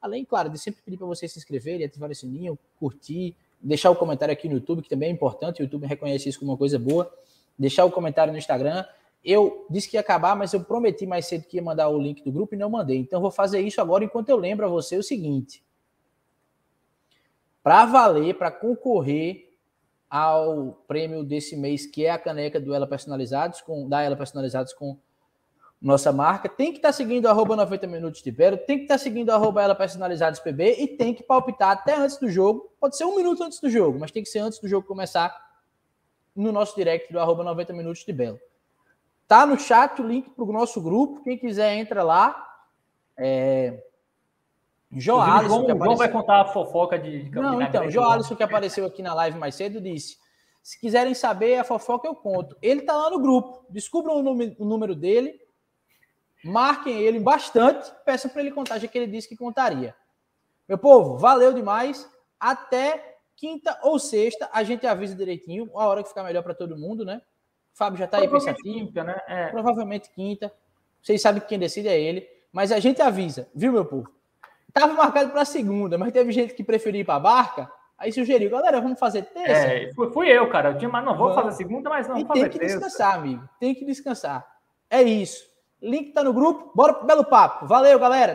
Speaker 1: Além, claro, de sempre pedir para vocês se inscreverem, ativar o sininho, curtir, deixar o comentário aqui no YouTube, que também é importante, o YouTube reconhece isso como uma coisa boa. Deixar o comentário no Instagram. Eu disse que ia acabar, mas eu prometi mais cedo que ia mandar o link do grupo e não mandei. Então vou fazer isso agora enquanto eu lembro a você o seguinte. Para valer, para concorrer ao prêmio desse mês, que é a caneca do Ela Personalizados, com, da Ela Personalizados com nossa marca, tem que estar tá seguindo arroba 90 minutos de Vero, tem que estar tá seguindo arroba ela personalizados PB e tem que palpitar até antes do jogo. Pode ser um minuto antes do jogo, mas tem que ser antes do jogo começar no nosso direct do arroba 90 minutos de Belo. Tá no chat o link para o nosso grupo. Quem quiser entra lá. É...
Speaker 2: João, Alisson, João, vai contar a fofoca de,
Speaker 1: de Não, então, João Alisson que apareceu aqui na live mais cedo disse: Se quiserem saber a fofoca, eu conto. Ele tá lá no grupo. Descubram o, nome, o número dele, marquem ele bastante, peçam para ele contar, já que ele disse que contaria. Meu povo, valeu demais. Até quinta ou sexta, a gente avisa direitinho, a hora que ficar melhor para todo mundo, né? O Fábio já tá aí pensativo. Quinta, né? É. Provavelmente quinta. Vocês sabem que quem decide é ele. Mas a gente avisa, viu, meu povo? Tava marcado para segunda, mas teve gente que preferiu ir para a barca. Aí sugeriu, galera, vamos fazer terça?
Speaker 2: É, fui, eu, cara. Eu tinha, mas não, vou fazer segunda, mas não, vou
Speaker 1: fazer
Speaker 2: terça.
Speaker 1: Tem que descansar, amigo. Tem que descansar. É isso. Link tá no grupo. Bora pro belo papo. Valeu, galera. Tchau.